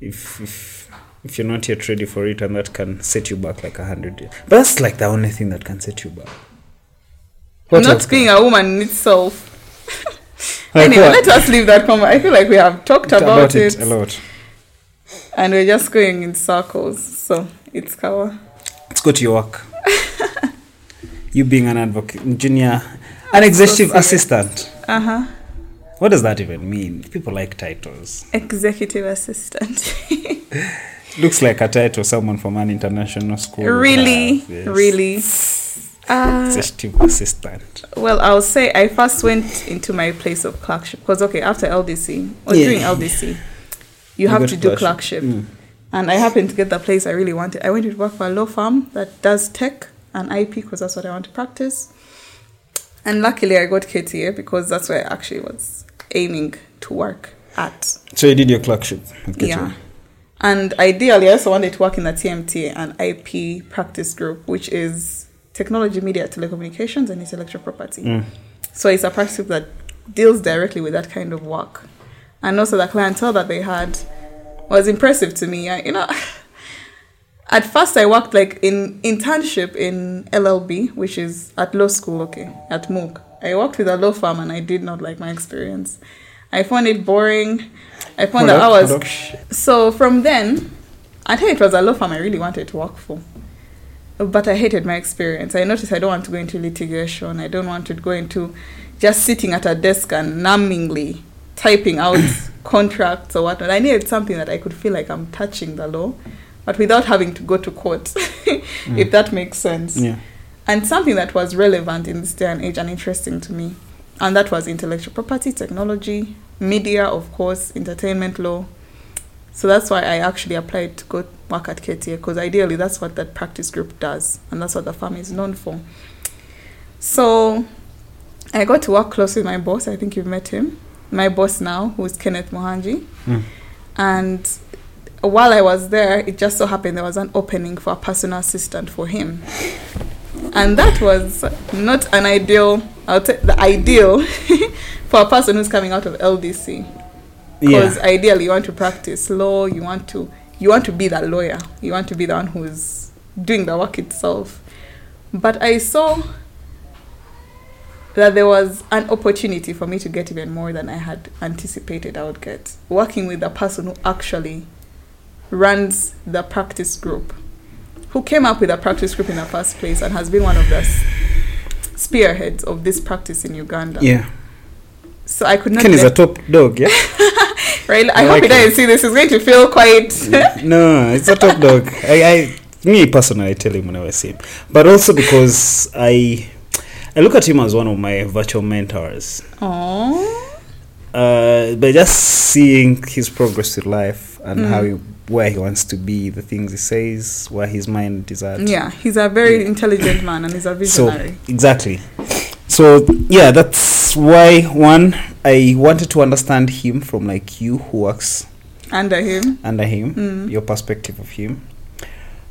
If if if you're not yet ready for it, and that can set you back like a hundred years. But that's like the only thing that can set you back. What Not being a woman in itself. Like anyway, what? let us leave that comment. I feel like we have talked about, it, a lot. and we're just going in circles. So it's kawa. Let's go to your work. you being an advocate, junior, an executive serious. assistant. Uh huh. What does that even mean? People like titles. Executive assistant. Looks like a title someone from an international school. really, yes. really. Uh, Executive assistant. well, I'll say I first went into my place of clerkship because okay, after LDC or Yeah. during LDC, you, have to do clerkship. clerkship, Mm. and I happened to get the place I really wanted. I went to work for a law firm that does tech and IP because that's what I want to practice. And luckily, I got KTA because that's where I actually was aiming to work at. So you did your clerkship. Yeah. And ideally, I also wanted to work in the TMT and IP practice group, which is technology, media, telecommunications, and intellectual property. Mm. So it's a practice group that deals directly with that kind of work. and also the clientele that they had was impressive to me. I, you know, at first I worked like in internship in LLB, which is at law school, okay, at MUK. I worked with a law firm and I did not like my experience. I found it boring. I found Hold the hours. up. So from then, I think it was a law firm I really wanted to work for. But I hated my experience. I noticed I don't want to go into litigation. I don't want to go into just sitting at a desk and numbingly typing out contracts or whatnot. I needed something that I could feel like I'm touching the law, but without having to go to court, if mm. that makes sense Yeah. And something that was relevant in this day and age and interesting to me. And that was intellectual property, technology, media, of course, entertainment law. So that's why I actually applied to go work at KTA because ideally that's what that practice group does and that's what the firm is known for. So I got to work close with my boss. I think you've met him. My boss now, who is Kenneth Muhangi. Mm. And while I was there, it just so happened there was an opening for a personal assistant for him. And that was not an ideal, I'll take the ideal for a person who's coming out of LDC. Because Yeah. ideally you want to practice law, you want to you want to be that lawyer, you want to be the one who's doing the work itself. But I saw that there was an opportunity for me to get even more than I had anticipated I would get. Working with the person who actually runs the practice group, who came up with a practice group in the first place and has been one of the spearheads of this practice in Uganda. Yeah. So I could not Ken is a top dog, yeah? right. I, I hope like he doesn't see this. He's going to feel quite. no, it's a top dog. I, I, me personally, I tell him whenever I see him. But also because I, I look at him as one of my virtual mentors. Aww. Uh, by just seeing his progress in life and Mm. how he, where he wants to be, the things he says, where his mind is at. Yeah, he's a very intelligent man and he's a visionary. So exactly. So yeah, that's why one I wanted to understand him from like you who works Under him. under him, Mm. your perspective of him.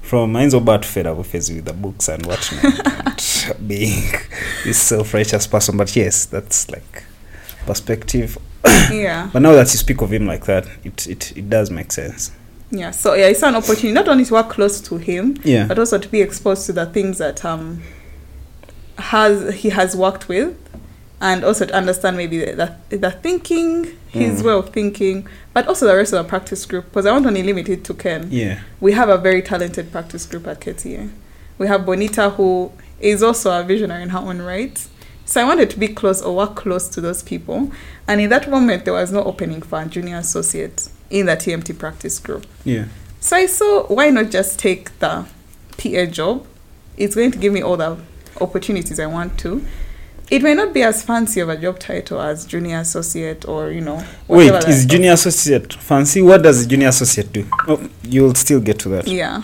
From mine's about fed up with with the books and whatnot, and being this self-righteous person. But yes, that's like perspective. yeah. But now that you speak of him like that, it it, it does make sense. Yeah. So yeah, it's an opportunity not only to work close to him, Yeah. but also to be exposed to the things that um has he has worked with and also to understand maybe the, the, the thinking his Mm. way of thinking but also the rest of the practice group because i want only limit it to ken Yeah. we have a very talented practice group at kta we have bonita who is also a visionary in her own right so i wanted to be close or work close to those people and in that moment there was no opening for a junior associate in the tmt practice group Yeah. so I saw why not just take the PA job? It's going to give me all the opportunities I want to. It may not be as fancy of a job title as junior associate or you know. Wait, is junior associate fancy? What does the junior associate do? Oh, you'll still get to that. Yeah.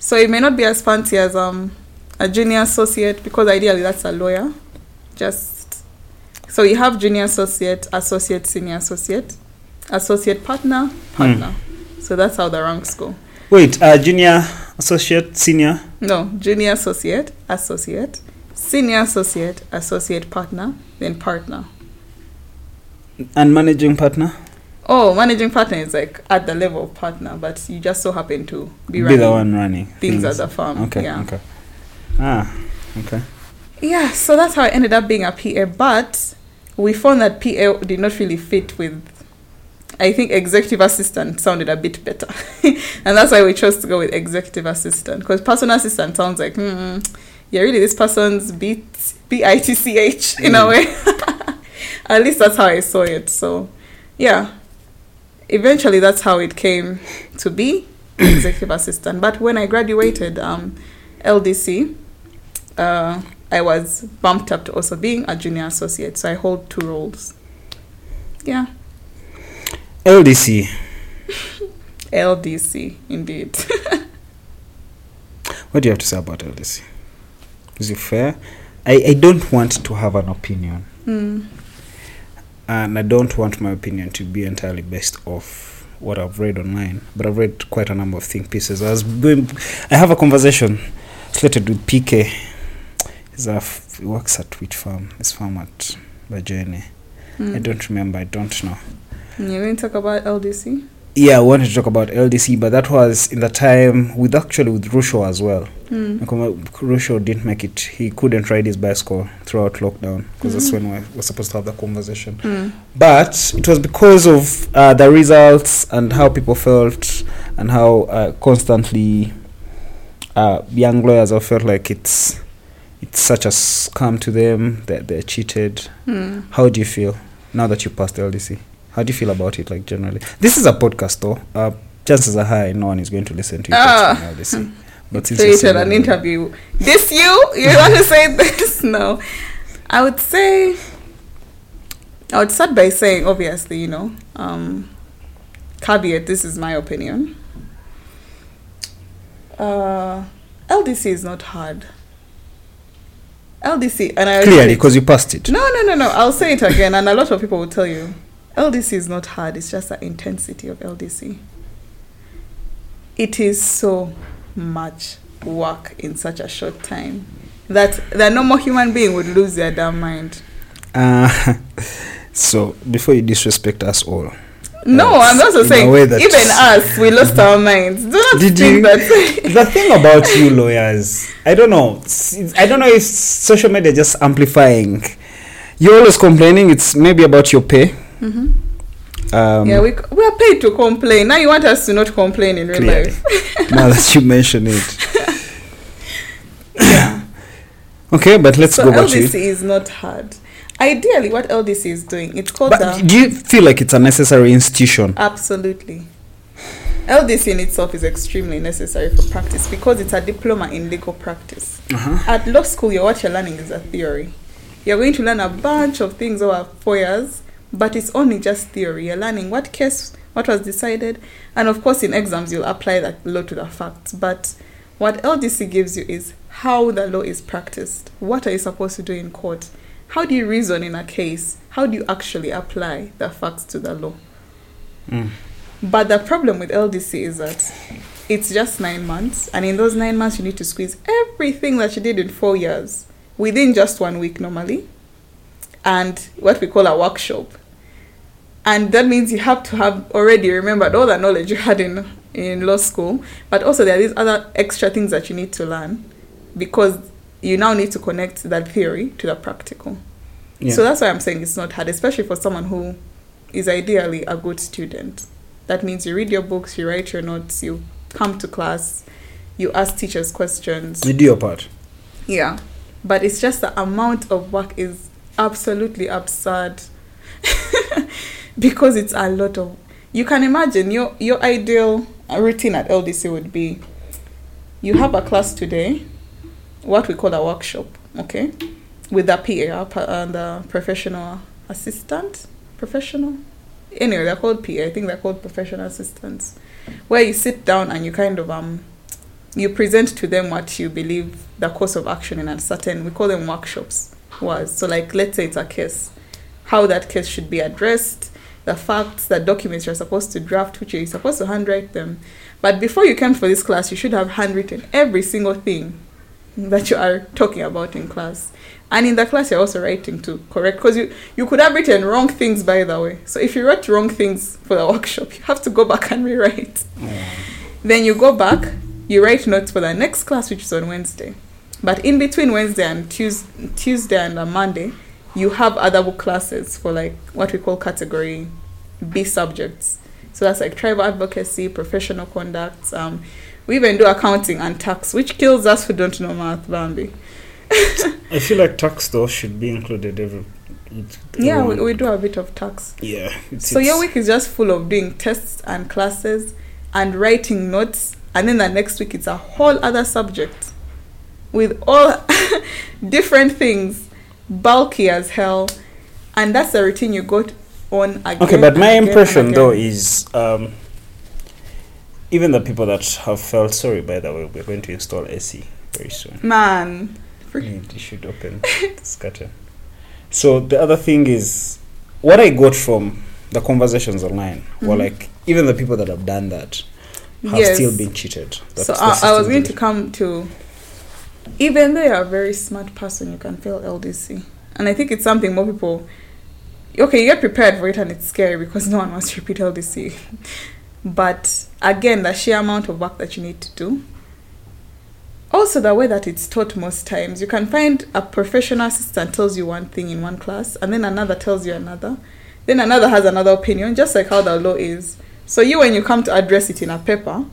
So it may not be as fancy as um a junior associate because ideally that's a lawyer. Just so you have junior associate, associate, senior associate, associate partner, partner. So that's how the ranks go. Wait, uh, junior associate, senior. No, junior associate, associate, senior associate, associate partner, then partner. And managing partner? Oh, managing partner is like at the level of partner, but you just so happen to be, Be, running the one running things at the farm. Okay, yeah. okay. Ah, okay. Yeah, so that's how I ended up being a PA, but we found that PA did not really fit with I think executive assistant sounded a bit better. and that's why we chose to go with executive assistant. Because personal assistant sounds like, hmm, yeah, really, this person's B B I T C H in a Mm. way. At least that's how I saw it. So, yeah. Eventually, that's how it came to be executive assistant. But when I graduated um, LDC, uh, I was bumped up to also being a junior associate. So I hold two roles. Yeah. LDC. LDC, indeed. What do you have to say about LDC? Is it fair? I, I don't want to have an opinion. mm. And I don't want my opinion to be entirely based off what I've read online. But I've read quite a number of think pieces. I was doing, I have a conversation slated with PK. He's a f- he works at which farm? This farm at Bajene. I Mm. don't remember. I don't know. You're going to talk about LDC? Yeah, I wanted to talk about LDC, but that was in the time with actually with Rusho as well. Mm. Rusho didn't make it. He couldn't ride his bicycle throughout lockdown because that's when we were supposed to have the conversation. Mm. But it was because of uh, the results and how people felt and how uh, constantly uh, young lawyers have felt like it's it's such a scam to them that they're cheated. Mm. How do you feel now that you passed the LDC? How do you feel about it, like generally? This is a podcast, though. Uh, chances are high no one is going to listen to. Ah. from LDC. But since So saying said an interview. This you? You want to say this? No. I would say, I would start by saying, obviously, you know, um, caveat, this is my opinion. Uh, LDC is not hard. LDC, and I Clearly, because you passed it. no, no, no, no. I'll say it again, and a lot of people will tell you LDC is not hard, it's just the intensity of LDC. It is so much work in such a short time that the normal human being would lose their damn mind. Uh, so, before you disrespect us all, No, I'm also saying, even us, we lost our minds. Do not Did think you? that. the thing about you lawyers, I don't know. I don't know if social media just amplifying. You're always complaining. It's maybe about your pay. Mhm. Um, yeah, we, we are paid to complain. Now you want us to not complain in real Clearly. life. now that you mention it. okay, but let's So go back to you. is not hard. Ideally, what LDC is doing, it's called But do you feel like it's a necessary institution? Absolutely. LDC in itself is extremely necessary for practice because it's a diploma in legal practice. Uh-huh. At law school, you're, what you're learning is a theory. You're going to learn a bunch of things over four years, but it's only just theory. You're learning what case, what was decided, and of course, in exams, you'll apply that law to the facts. But what LDC gives you is how the law is practiced. What are you supposed to do in court? How do you reason in a case? How do you actually apply the facts to the law? Mm. But the problem with LDC is that it's just nine months, and in those nine months, you need to squeeze everything that you did in four years within just one week normally, and what we call a workshop. And that means you have to have already remembered all the knowledge you had in in law school, but also there are these other extra things that you need to learn because you now need to connect that theory to the practical. Yeah. So that's why I'm saying it's not hard, especially for someone who is ideally a good student. That means you read your books, you write your notes, you come to class, you ask teachers questions. you do your part. Yeah. But it's just the amount of work is absolutely absurd. because it's a lot of you can imagine your your ideal routine at LDC would be you have a class today, what we call a workshop, okay? With the PA and the professional assistant, professional. Anyway, they're called PA. I think they're called professional assistants, where you sit down and you kind of um, you present to them what you believe the course of action in a certain. We call them workshops. Was so like let's say it's a case, how that case should be addressed, the facts, the documents you're supposed to draft, which you're supposed to handwrite them. But before you came for this class, you should have handwritten every single thing that you are talking about in class. And in the class, you're also writing to correct because you, you could have written wrong things, by the way. So if you wrote wrong things for the workshop, you have to go back and rewrite. Then you go back, you write notes for the next class, which is on Wednesday. But in between Wednesday and Tues- Tuesday and Monday, you have other book classes for like what we call category B subjects. So that's like trial advocacy, professional conduct. Um, we even do accounting and tax, which kills us who don't know math, Bambi. I feel like tax though should be included every. Yeah, we, we do a bit of tax. yeah. It's, So your week is just full of doing tests and classes and writing notes, and then the next week it's a whole other subject with all different things, bulky as hell, and that's the routine you got on again. Okay, but my again impression though again. is um, even the people that have felt sorry. By the way, we're going to install AC very soon. man, Need- You should open this curtain. So the other thing is, what I got from the conversations online were Mhm. like even the people that have done that have Yes. still been cheated. So I, I was going to come to even though you're a very smart person you can fail ldc and i think it's something more people okay, you get prepared for it and it's scary because no one wants to repeat LDC. but again, the sheer amount of work that you need to do. Also, the way that it's taught most times, you can find a professional assistant tells you one thing in one class, and then another tells you another. Then another has another opinion, just like how the law is. So, you, when you come to address it in a paper,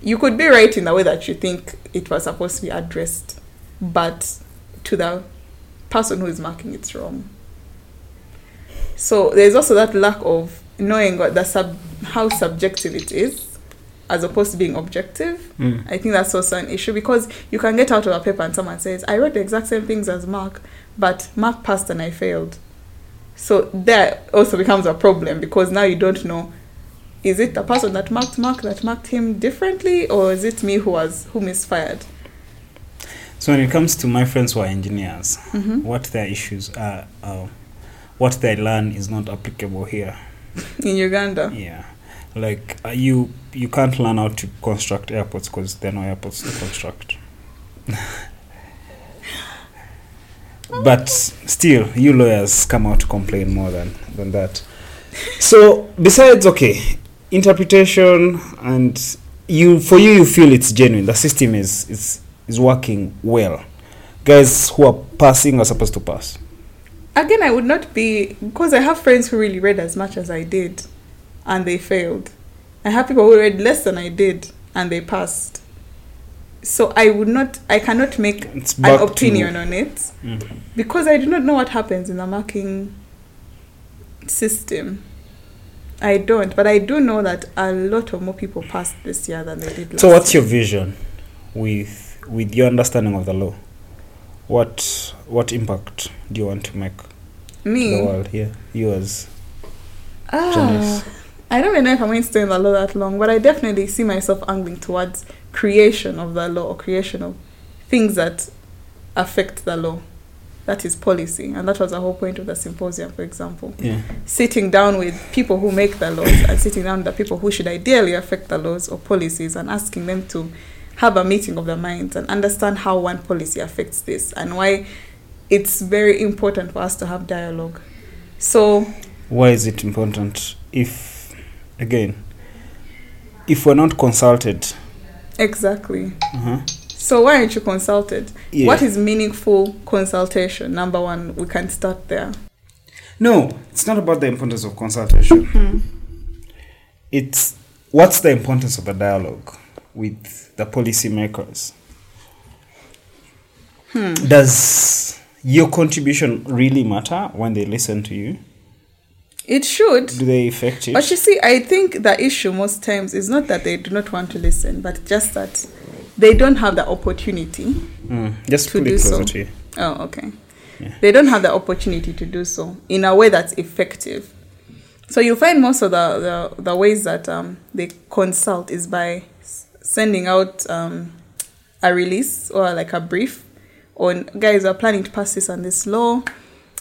you could be right in the way that you think it was supposed to be addressed, but to the person who is marking it's wrong. So there's also that lack of knowing what the sub how subjective it is as opposed to being objective. Mm. I think that's also an issue because you can get out of a paper and someone says, I wrote the exact same things as Mark, but Mark passed and I failed. So that also becomes a problem because now you don't know is it the person that marked Mark that marked him differently or is it me who was who misfired? So when it comes to my friends who are engineers, Mhm. what their issues are, uh, what they learn is not applicable here. In Uganda. Yeah, like uh, you you can't learn how to construct airports because there are no airports to construct. but still, you lawyers come out to complain more than than that. So besides, okay, interpretation and you for you you feel it's genuine. The system is is is working well. Guys who are passing are supposed to pass. Again, I would not be because I have friends who really read as much as I did and they failed. I have people who read less than I did and they passed. So I would not I cannot make an opinion on it Mm. because I do not know what happens in the marking system. I don't, but I do know that a lot of more people passed this year than they did last So what's your vision with with your understanding of the law? What what impact do you want to make to the world here? Yours. Ah, Janice. I don't even know if I'm going to stay in the law that long, but I definitely see myself angling towards creation of the law or creation of things that affect the law. That is policy, and that was the whole point of the symposium, for example. Yeah. Sitting down with people who make the laws and sitting down with the people who should ideally affect the laws or policies and asking them to have a meeting of their minds and understand how one policy affects this and why it's very important for us to have dialogue. So, Why is it important if again if we're not consulted? exactly. Uh-huh. So why aren't you consulted? Yeah. What is meaningful consultation? Number one, we can start there. No, it's not about the importance of consultation. Hmm. It's what's the importance of the dialogue with the policymakers? Hmm. Does your contribution really matter when they listen to you? It should. Do they affect it? But you see, I think the issue most times is not that they do not want to listen, but just that they don't have the opportunity. Mm, just to put do it closer so. to you. Oh, okay. Yeah. They don't have the opportunity to do so in a way that's effective. So you find most of the, the, the ways that um, they consult is by sending out um, a release or like a brief on guys we're planning to pass this and this law.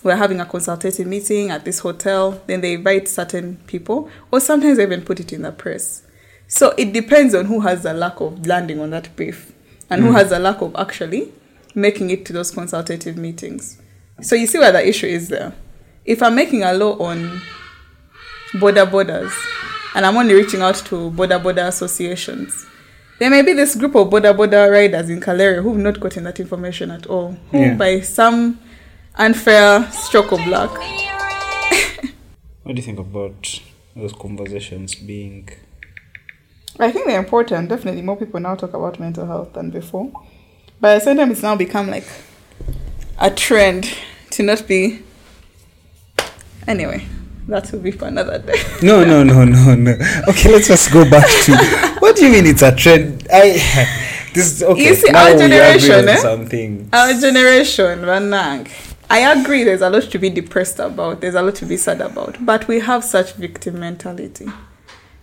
We're having a consultative meeting at this hotel. Then they invite certain people, or sometimes they even put it in the press. So it depends on who has the lack of landing on that brief and who Mm. has the lack of actually making it to those consultative meetings. So you see where the issue is there. If I'm making a law on boda bodas and I'm only reaching out to boda boda associations, there may be this group of boda boda riders in Kalerwe who've not gotten that information at all, who Yeah. by some unfair stroke of luck. What do you think about those conversations being? I think they're important. Definitely, more people now talk about mental health than before. But at the same time, it's now become like a trend to not be. Anyway, that will be for another day. No, no, no, no, no. Okay, let's just go back to. What do you mean it's a trend? I. This is okay. You see, now our we agree generation, on eh? Something. Our generation, Ranang. I agree. There's a lot to be depressed about. There's a lot to be sad about. But we have such victim mentality.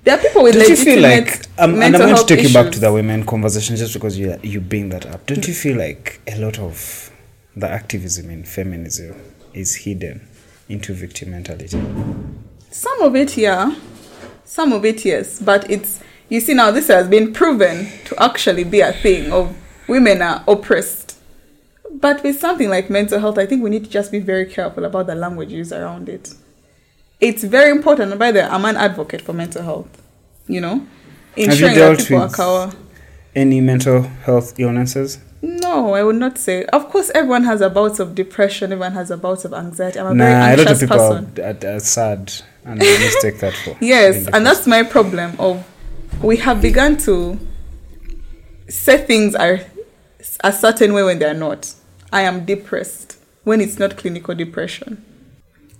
There are people with Don't you feel like um, and I'm going to take you back to the women conversation just because you you bring that up. Don't you feel like a lot of the activism in feminism is hidden into victim mentality? Some of it, yeah. Some of it, yes. But it's, you see, now this has been proven to actually be a thing of women are oppressed. But with something like mental health, I think we need to just be very careful about the language used around it. it's very important. By the way, I'm an advocate for mental health. You know, Have you ensuring that dealt people are with- cower. Any mental health illnesses? No, I would not say. Of course, everyone has a bouts of depression. Everyone has a bouts of anxiety. I'm a Nah, very a lot of anxious people person. are, are, are sad and they mistake that for. Yes, and that's my problem. Of we have begun to say things are a certain way when they are not. I am depressed when it's not clinical depression.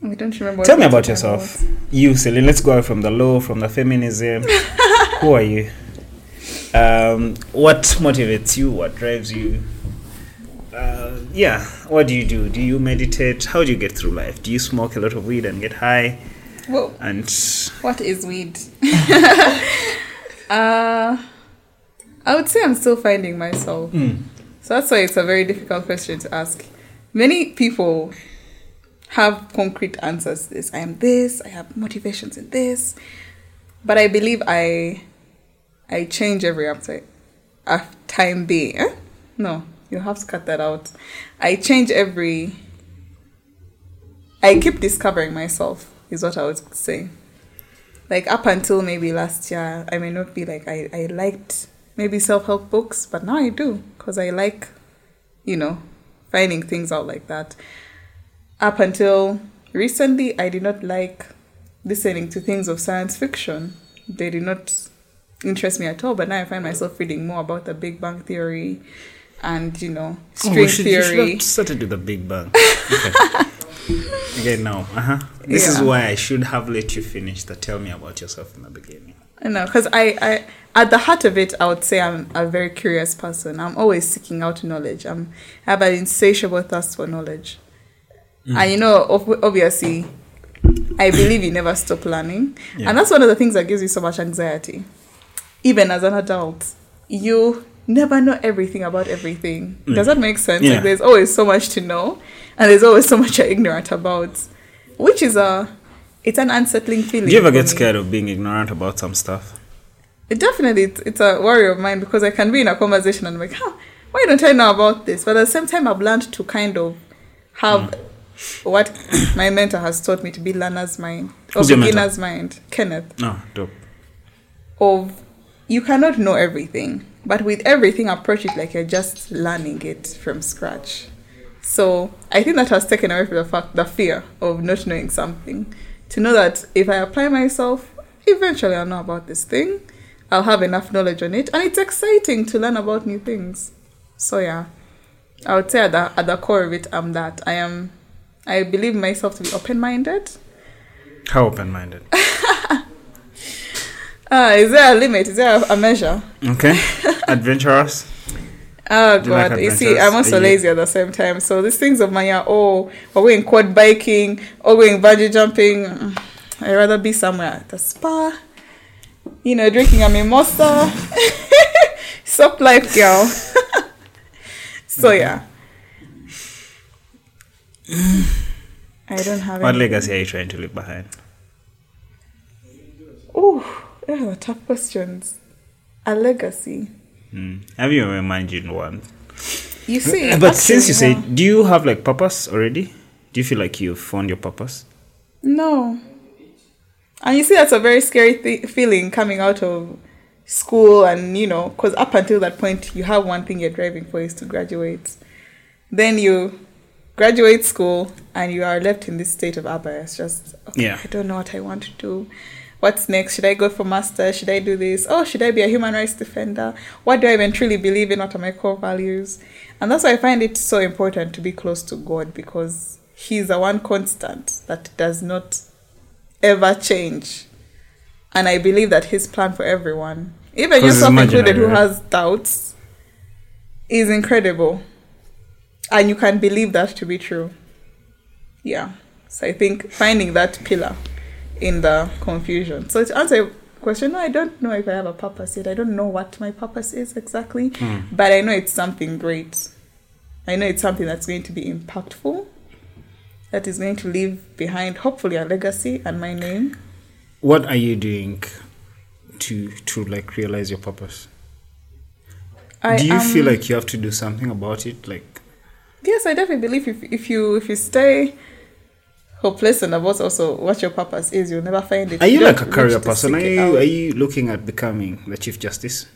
I don't remember. what Tell me we're about talking yourself. You, Celine. Let's go out from the law, from the feminism. Who are you? Um, what motivates you? What drives you? Uh, yeah. What do you do? Do you meditate? How do you get through life? Do you smoke a lot of weed and get high? Well, And what is weed? uh, I would say I'm still finding myself. So that's why it's a very difficult question to ask. Many people have concrete answers to this. I am this, I have motivations in this. But I believe I I change every after a time being. Eh? No, you have to cut that out. I change every I keep discovering myself is what I would say. Like up until maybe last year, I may not be like I, I liked maybe self help books, but now I do because I like, you know, finding things out like that. Up until recently, I did not like listening to things of science fiction. They did not interest me at all. But now I find myself reading more about the Big Bang Theory and, you know, Oh, string we should, you should theory. have started with the Big Bang. Okay. okay, now, uh huh. This is why I should have let you finish the tell me about yourself in the beginning. I know, because I, I, at the heart of it, I would say I'm a very curious person. I'm always seeking out knowledge. I'm, I have an insatiable thirst for knowledge. And you know, ob- obviously, I believe you never stop learning. Yeah. And that's one of the things that gives you so much anxiety. Even as an adult, you never know everything about everything. Mm. Does that make sense? Yeah. Like, there's always so much to know, and there's always so much you're ignorant about, which is a, it's an unsettling feeling. Do you ever get scared of being ignorant about some stuff? It definitely, it's, it's a worry of mine because I can be in a conversation and I'm like, huh, why don't I know about this? But at the same time, I've learned to kind of have hmm. what my mentor has taught me to be learner's mind or beginner's mind, Kenneth. No, dope. Of you cannot know everything, but with everything, approach it like you're just learning it from scratch. So I think that has taken away from the fact, the fear of not knowing something. To know that if I apply myself, eventually I'll know about this thing. I'll have enough knowledge on it, and it's exciting to learn about new things. So yeah, I would say at the at the core of it, I'm that I am. I believe myself to be open-minded. How open minded? Ah, is there a limit? Is there a, a measure? Okay. Adventurous? Oh Do you like god, you see. I'm also lazy at the same time. So these things of mine are oh, we're going quad biking, or going bungee jumping. Mm, I'd rather be somewhere at the spa, you know, drinking a mimosa. Sup life, girl. so yeah. I don't have What any. legacy are you trying to leave behind? Ooh, those are tough questions. A legacy. Hmm. Have you ever imagined one? You see, but since you say, do you have like purpose already? Do you feel like you've found your purpose? No. And you see, that's a very scary th- feeling coming out of school, and you know, because up until that point, you have one thing you're driving for is to graduate. Then you graduate school, and you are left in this state of abba. just, okay, Yeah. I don't know what I want to do. What's next? Should I go for master? Should I do this? Oh, should I be a human rights defender? What do I even truly believe in? What are my core values? And that's why I find it so important to be close to God because He's the one constant that does not ever change. And I believe that His plan for everyone, even yourself included, who has doubts, is incredible. And you can believe that to be true. Yeah. So I think finding that pillar in the confusion. So to answer your question, no, I don't know if I have a purpose yet. I don't know what my purpose is exactly, Hmm. but I know it's something great. I know it's something that's going to be impactful, that is going to leave behind hopefully a legacy and my name. What are you doing to to like realize your purpose? I do you feel like you have to do something about it? Like Yes, I definitely believe if if you if you stay hopeless and about also what your purpose is. You'll never find it. Are you don't like a career person? Are you are you looking at becoming the chief justice?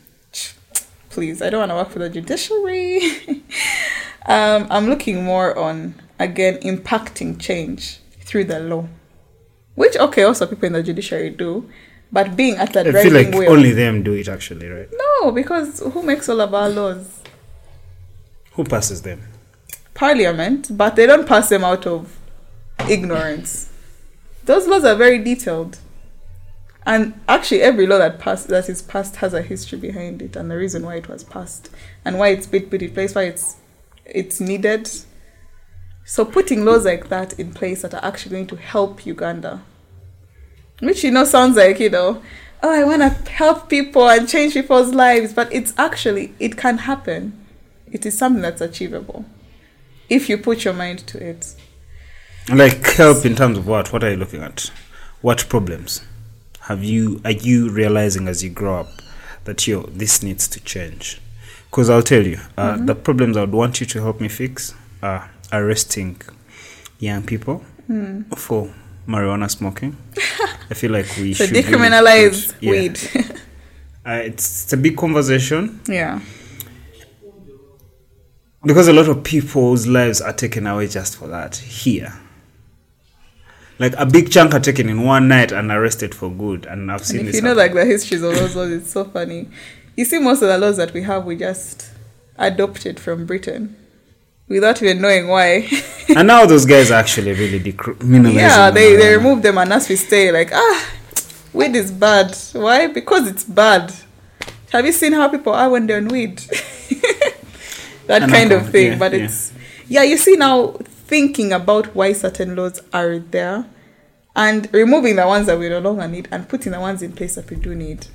Please, I don't want to work for the judiciary. um, I'm looking more on again impacting change through the law, which okay, also people in the judiciary do, but being at the I driving feel like wheel. only them do it actually, right? no, because who makes all of our laws? Who passes them? Parliament, but they don't pass them out of ignorance. Those laws are very detailed. And actually every law that passed that is passed has a history behind it and the reason why it was passed and why it's been put in place, why it's it's needed. So putting laws like that in place that are actually going to help Uganda. Which you know sounds like, you know, oh I wanna help people and change people's lives, but it's actually it can happen. It is something that's achievable. If you put your mind to it. Like help in terms of what? What are you looking at? What problems have you are you realizing as you grow up that yo this needs to change? Because I'll tell you, uh, Mm-hmm. the problems I would want you to help me fix are arresting young people Hmm. for marijuana smoking. I feel like we So should really decriminalize yeah. weed. Uh, it's, it's a big conversation yeah. because a lot of people's lives are taken away just for that here. Like a big chunk are taken in one night and arrested for good, and I've seen And if this. you know happen. like the histories of those laws, it's so funny. You see most of the laws that we have we just adopted from Britain without even knowing why. and now those guys are actually really decriminalizing. yeah, they, they remove them and as we stay like ah weed is bad. Why? Because it's bad. Have you seen how people are when they're on weed? that And kind of thing. yeah, but yeah. it's yeah, you see now thinking about why certain laws are there and removing the ones that we no longer need and putting the ones in place that we do need.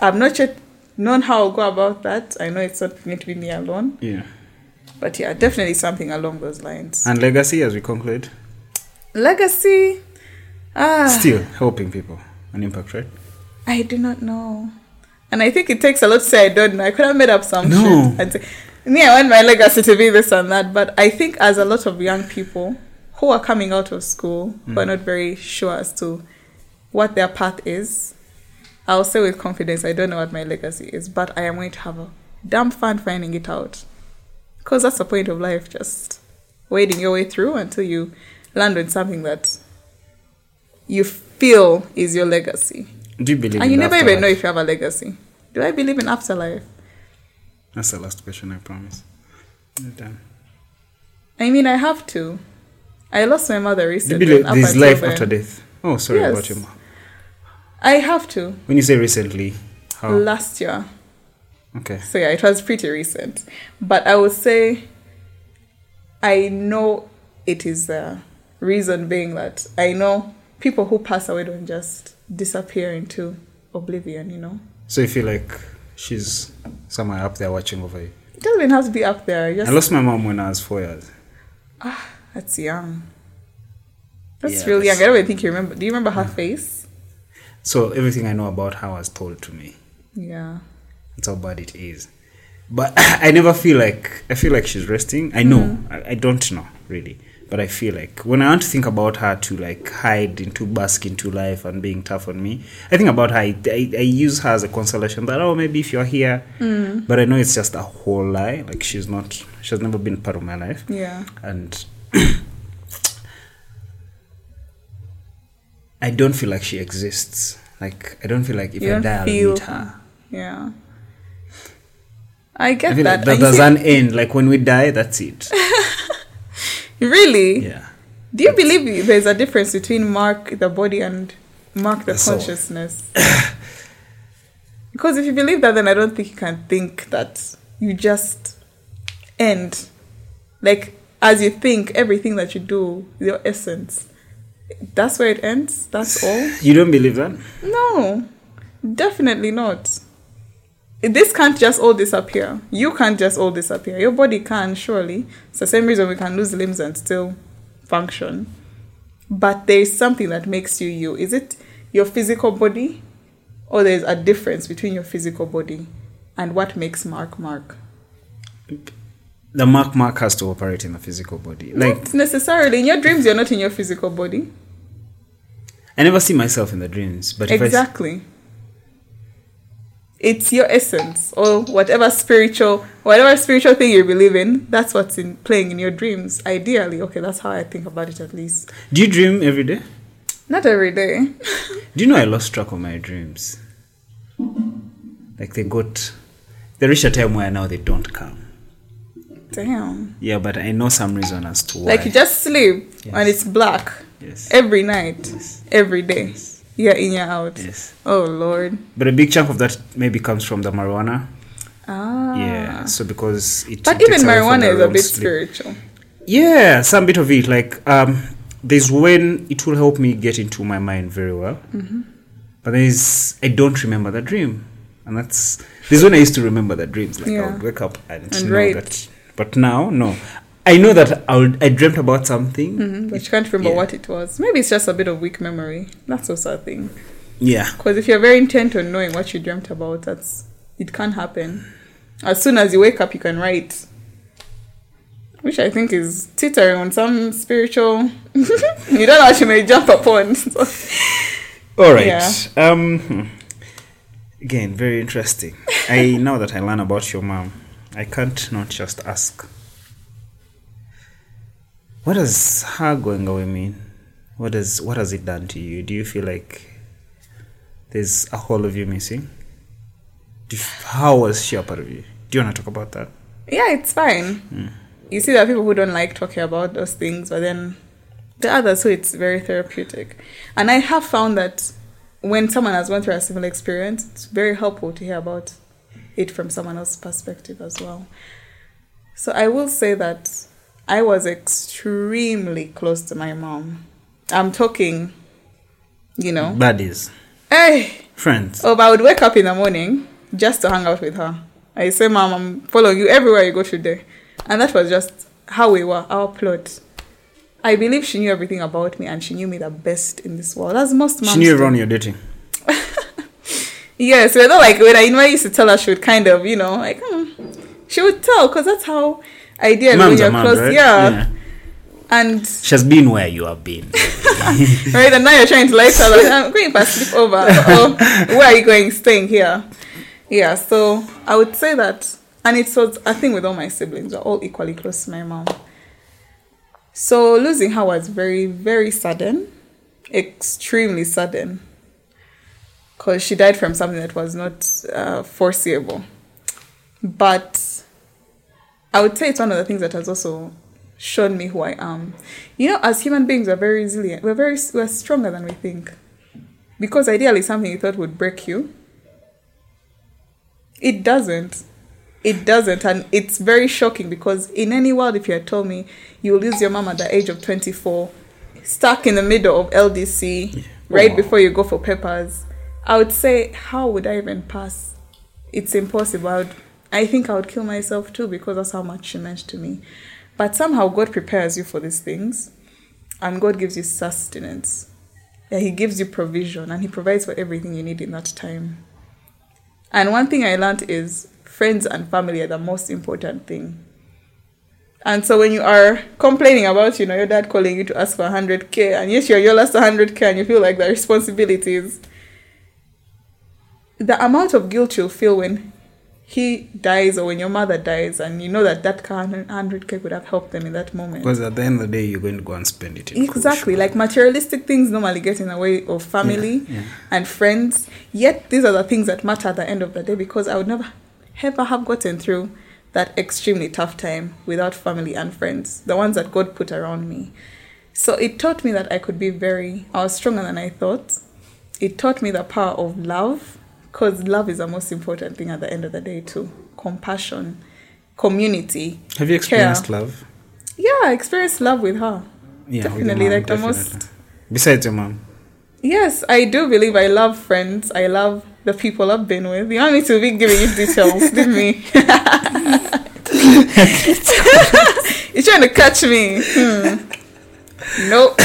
I've not yet known how I'll go about that. I know it's not going to be me alone. Yeah. But yeah, definitely something along those lines. And legacy, as we conclude, Legacy. Ah still helping people, an impact, right? I do not know. And I think it takes a lot to say I don't know. I could have made up some No. shit and say, me, I want my legacy to be this and that. But I think as a lot of young people who are coming out of school, who are hmm. not very sure as to what their path is, I'll say with confidence, I don't know what my legacy is, but I am going to have a damn fun finding it out. Because that's the point of life, just wading your way through until you land on something that you feel is your legacy. Do you believe? And you never even know if you have a legacy. Do I believe in afterlife? That's the last question. I promise. You're done. I mean, I have to. I lost my mother recently. there's life after death? Oh, sorry Yes. about your mom. I have to. When you say recently, how? Last year. Okay. So yeah, it was pretty recent. But I would say I know it is the reason being that I know people who pass away don't just disappear into oblivion, you know? So if you feel like she's somewhere up there watching over you? It doesn't even have to be up there. I lost my mom when I was four years. Ah, that's young. That's Yeah, really young. I don't even think you remember. Do you remember her face? So everything I know about her was told to me. Yeah. That's how bad it is. But I never feel like I feel like she's resting. I know. I, I don't know really. But I feel like when I want to think about her to like hide into bask into life and being tough on me, I think about her. I, I, I use her as a consolation that oh maybe if you're here, mm. but I know it's just a whole lie. Like she's not. She has never been part of my life, Yeah. and I don't feel like she exists. Like I don't feel like if You I die, I'll meet her. Yeah. I get I that. like that there's an end. Like when we die, that's it. really? Yeah. Do you believe there's a difference between mark the body and mark the The consciousness? because if you believe that, then I don't think you can think that you just end. Like, as you think, everything that you do, your essence, that's where it ends? That's all? You don't believe that? No, definitely not. This can't just all disappear. You can't just all disappear. Your body can, surely. It's the same reason we can lose limbs and still function. But there is something that makes you you. Is it your physical body? Or there's a difference between your physical body and what makes Mark Mark? the mark mark has to operate in the physical body. Like Not necessarily. In your dreams, you're not in your physical body. I never see myself in the dreams, but if I, Exactly. It's your essence or whatever spiritual whatever spiritual thing you believe in, that's what's in playing in your dreams. Ideally. Okay, that's how I think about it at least. do you dream every day? Not every day. Do you know I lost track of my dreams? Like they got, they reach a time where now they don't come. Damn. Yeah, but I know some reason as to why. Like you just sleep Yes. and it's black yes, every night, yes, every day. You're in, you're out. yes. Oh Lord. But a big chunk of that maybe comes from the marijuana. Ah. Yeah, so because it. But even takes away from marijuana is a bit sleep. spiritual. Yeah, some bit of it. Like um, there's when it will help me get into my mind very well. Mm-hmm. But there's I don't remember the dream, and that's there's when I used to remember the dreams. Like I would wake up and, And know write. that. But now, no, I know that I would, I dreamt about something. Mhm, But you can't remember Yeah. what it was. Maybe it's just a bit of weak memory. That's also a thing. Yeah, Because if you're very intent on knowing what you dreamt about, that's it can't happen. As soon as you wake up, you can write, which I think is teetering on some spiritual. you don't know what you may jump upon. So, All right. Yeah. Um. hmm. Again, very interesting. I now that I learn about your mom, I can't not just ask. What does her going away mean? What does what has it done to you? Do you feel like there's a whole of you missing? You, how was she a part of you? Do you want to talk about that? yeah, it's fine. Hmm. You see, there are people who don't like talking about those things, but then the others who it's very therapeutic. And I have found that when someone has gone through a similar experience, it's very helpful to hear about it from someone else's perspective as well. So I will say that I was extremely close to my mom. I'm talking, you know, Buddies, hey, friends. oh, but I would wake up in the morning just to hang out with her. I say, Mom, I'm following you everywhere you go today. And that was just how we were, our plot. I believe she knew everything about me and she knew me the best in this world. As most moms She knew everyone you're dating. Yes, yeah, so like when I, when I used to tell her, she would kind of, you know, like, hmm. she would tell because that's how ideally when you're close. right? Yeah. And, She has been where you have been. right, and now you're trying to lie to her, like, I'm going for a sleepover. Oh, where are you going? Staying here. Yeah, so I would say that, and it was a thing with all my siblings, we're all equally close to my mom. So losing her was very, very sudden, extremely sudden, because she died from something that was not uh, foreseeable. But I would say it's one of the things that has also shown me who I am. You know, as human beings, we're very resilient. We're very we're stronger than we think, because ideally, something you thought would break you, it doesn't. It doesn't, and it's very shocking because in any world, if you had told me you will lose your mom at the age of 24, stuck in the middle of LDC, right Wow. before you go for papers, I would say, how would I even pass? It's impossible. I, would, I think I would kill myself too because that's how much she meant to me. But somehow God prepares you for these things, and God gives you sustenance. Yeah, He gives you provision, and He provides for everything you need in that time. And one thing I learned is friends and family are the most important thing. And so when you are complaining about, you know, your dad calling you to ask for 100k, and yes, you're your last 100k, and you feel like the responsibilities, the amount of guilt you'll feel when he dies or when your mother dies, and you know that that 100k could have helped them in that moment. Because at the end of the day, you're going to go and spend it. In Exactly. Like materialistic things normally get in the way of family Yeah, yeah. and friends. Yet these are the things that matter at the end of the day because I would never ever have gotten through that extremely tough time without family and friends, the ones that God put around me. So it taught me that I could be very, I was stronger than I thought. It taught me the power of love because love is the most important thing at the end of the day, too. Compassion, community. Have you experienced love? Yeah, I experienced love with her. Yeah, Definitely, mom, like the definitely. most Besides your mom. Yes, I do believe I love friends. I love the people I've been with. You want me to be giving you details, didn't me? You're trying to catch me. Hmm. Nope.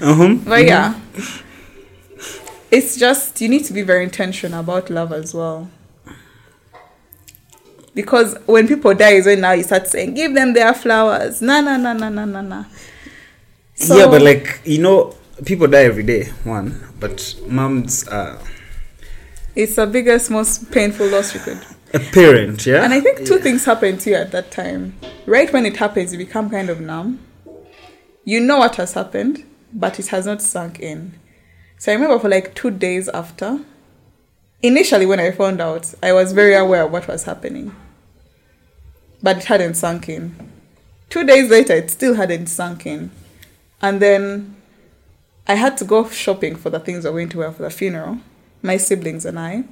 Uh-huh. But yeah. It's just, you need to be very intentional about love as well. Because when people die is when now you start saying, give them their flowers. Nah, nah, nah, nah, nah, nah, nah. So- yeah, but like you know, people die every day. One, but moms are It's the biggest, most painful loss you could. a parent. Yeah, And I think two Yeah. things happen to you at that time. Right when it happens, you become kind of numb. You know what has happened, but it has not sunk in. So I remember for like two days after, initially when I found out, I was very aware of what was happening. But it hadn't sunk in. Two days later, it still hadn't sunk in. And then I had to go shopping for the things I going to wear for the funeral, my siblings and I.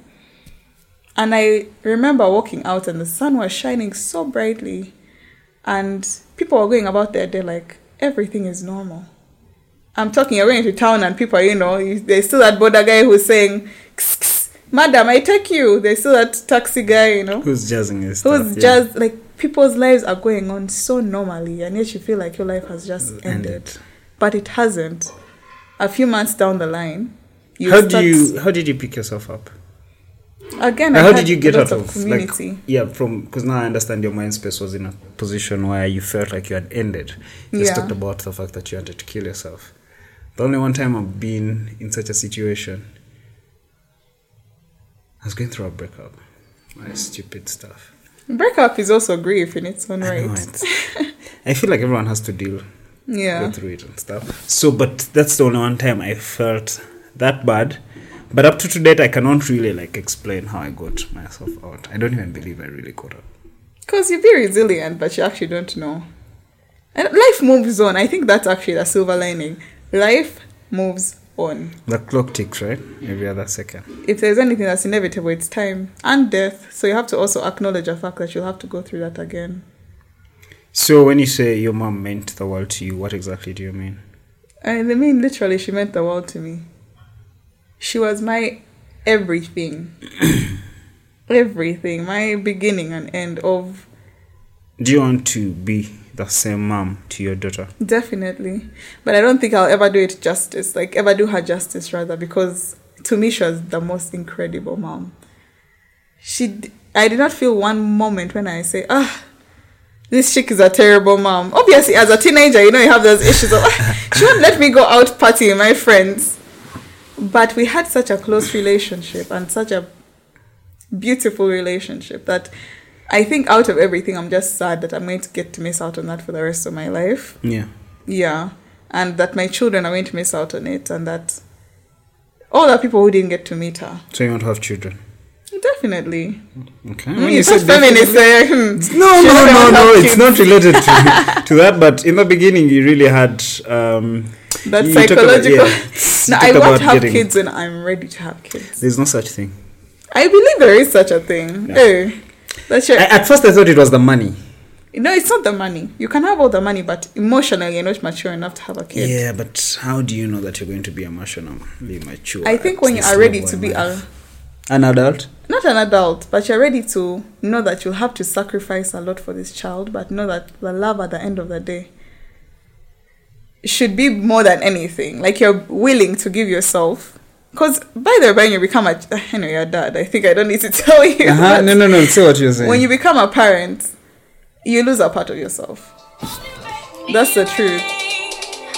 And I remember walking out and the sun was shining so brightly. And people were going about their day like everything is normal. I'm talking, you're going to town and people, you know, there's still that boda guy who's saying, "Kss, kss, Madam, I take you. There's still that taxi guy, you know, who's jazzing his stuff, who's yeah. just like people's lives are going on so normally, and yet you feel like your life has just ended. ended. But it hasn't. A few months down the line, you How do you how did you pick yourself up? again? I how did you get out of of community? like yeah from because now I understand your mind space was in a position where you felt like you had ended. You just talked about the fact that you wanted to kill yourself. The only one time I've been in such a situation, I was going through a breakup. My stupid stuff. Breakup is also grief in its own I know right. it. I feel like everyone has to deal Yeah. go through it and stuff. So, but that's the only one time I felt that bad. But up to to date, I cannot really like explain how I got myself out. I don't even believe I really got out. Because you be resilient, but you actually don't know. And life moves on. I think that's actually the silver lining. Life moves on. The clock ticks, right? Every other second. If there's anything that's inevitable, it's time and death. So you have to also acknowledge the fact that you'll have to go through that again. So, when you say your mom meant the world to you, what exactly do you mean? I mean, literally, she meant the world to me. She was my everything. everything. My beginning and end of Do you want to be the same mom to your daughter? Definitely. But I don't think I'll ever do it justice, like ever do her justice rather, because to me she was the most incredible mom. She, d- I did not feel one moment when I say, ah, this chick is a terrible mom. Obviously, as a teenager, you know, you have those issues of, "Ah, she won't let me go out partying with my friends. But we had such a close relationship and such a beautiful relationship that I think out of everything, I'm just sad that I'm going to get to miss out on that for the rest of my life. Yeah. Yeah. And that my children are going to miss out on it, and that all the people who didn't get to meet her. So, you want to have children? Definitely. Okay. Mm, When you said feminist hmm. No, no, no, no. It's not related to, to that. But in the beginning, you really had um, That talked about- psychological. yeah, no, I want to have getting- kids when I'm ready to have kids. There's no such thing. I believe there is such a thing. Yeah. Eh, that's your, I, at first, I thought it was the money. no, it's not the money. You can have all the money, but emotionally, you're not mature enough to have a kid. Yeah, but how do you know that you're going to be emotionally mature? I think when you are ready to be a, an adult. not an adult, but you're ready to know that you'll have to sacrifice a lot for this child, but know that the love at the end of the day should be more than anything. Like you're willing to give yourself. Because by the way, when you become a, anyway, your dad, I think I don't need to tell you. Uh-huh. No, no, no. Say what you're saying. When you become a parent, you lose a part of yourself. That's the truth.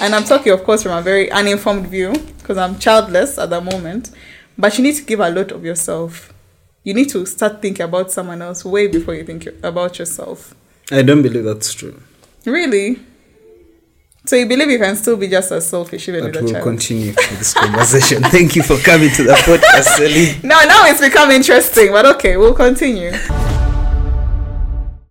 And I'm talking, of course, from a very uninformed view because I'm childless at the moment. But you need to give a lot of yourself. You need to start thinking about someone else way before you think about yourself. I don't believe that's true. Really? So you believe you can still be just as selfish even But with a we'll child? continue this conversation. Thank you for coming to the podcast, Celine. No, now it's become interesting, but okay, we'll continue.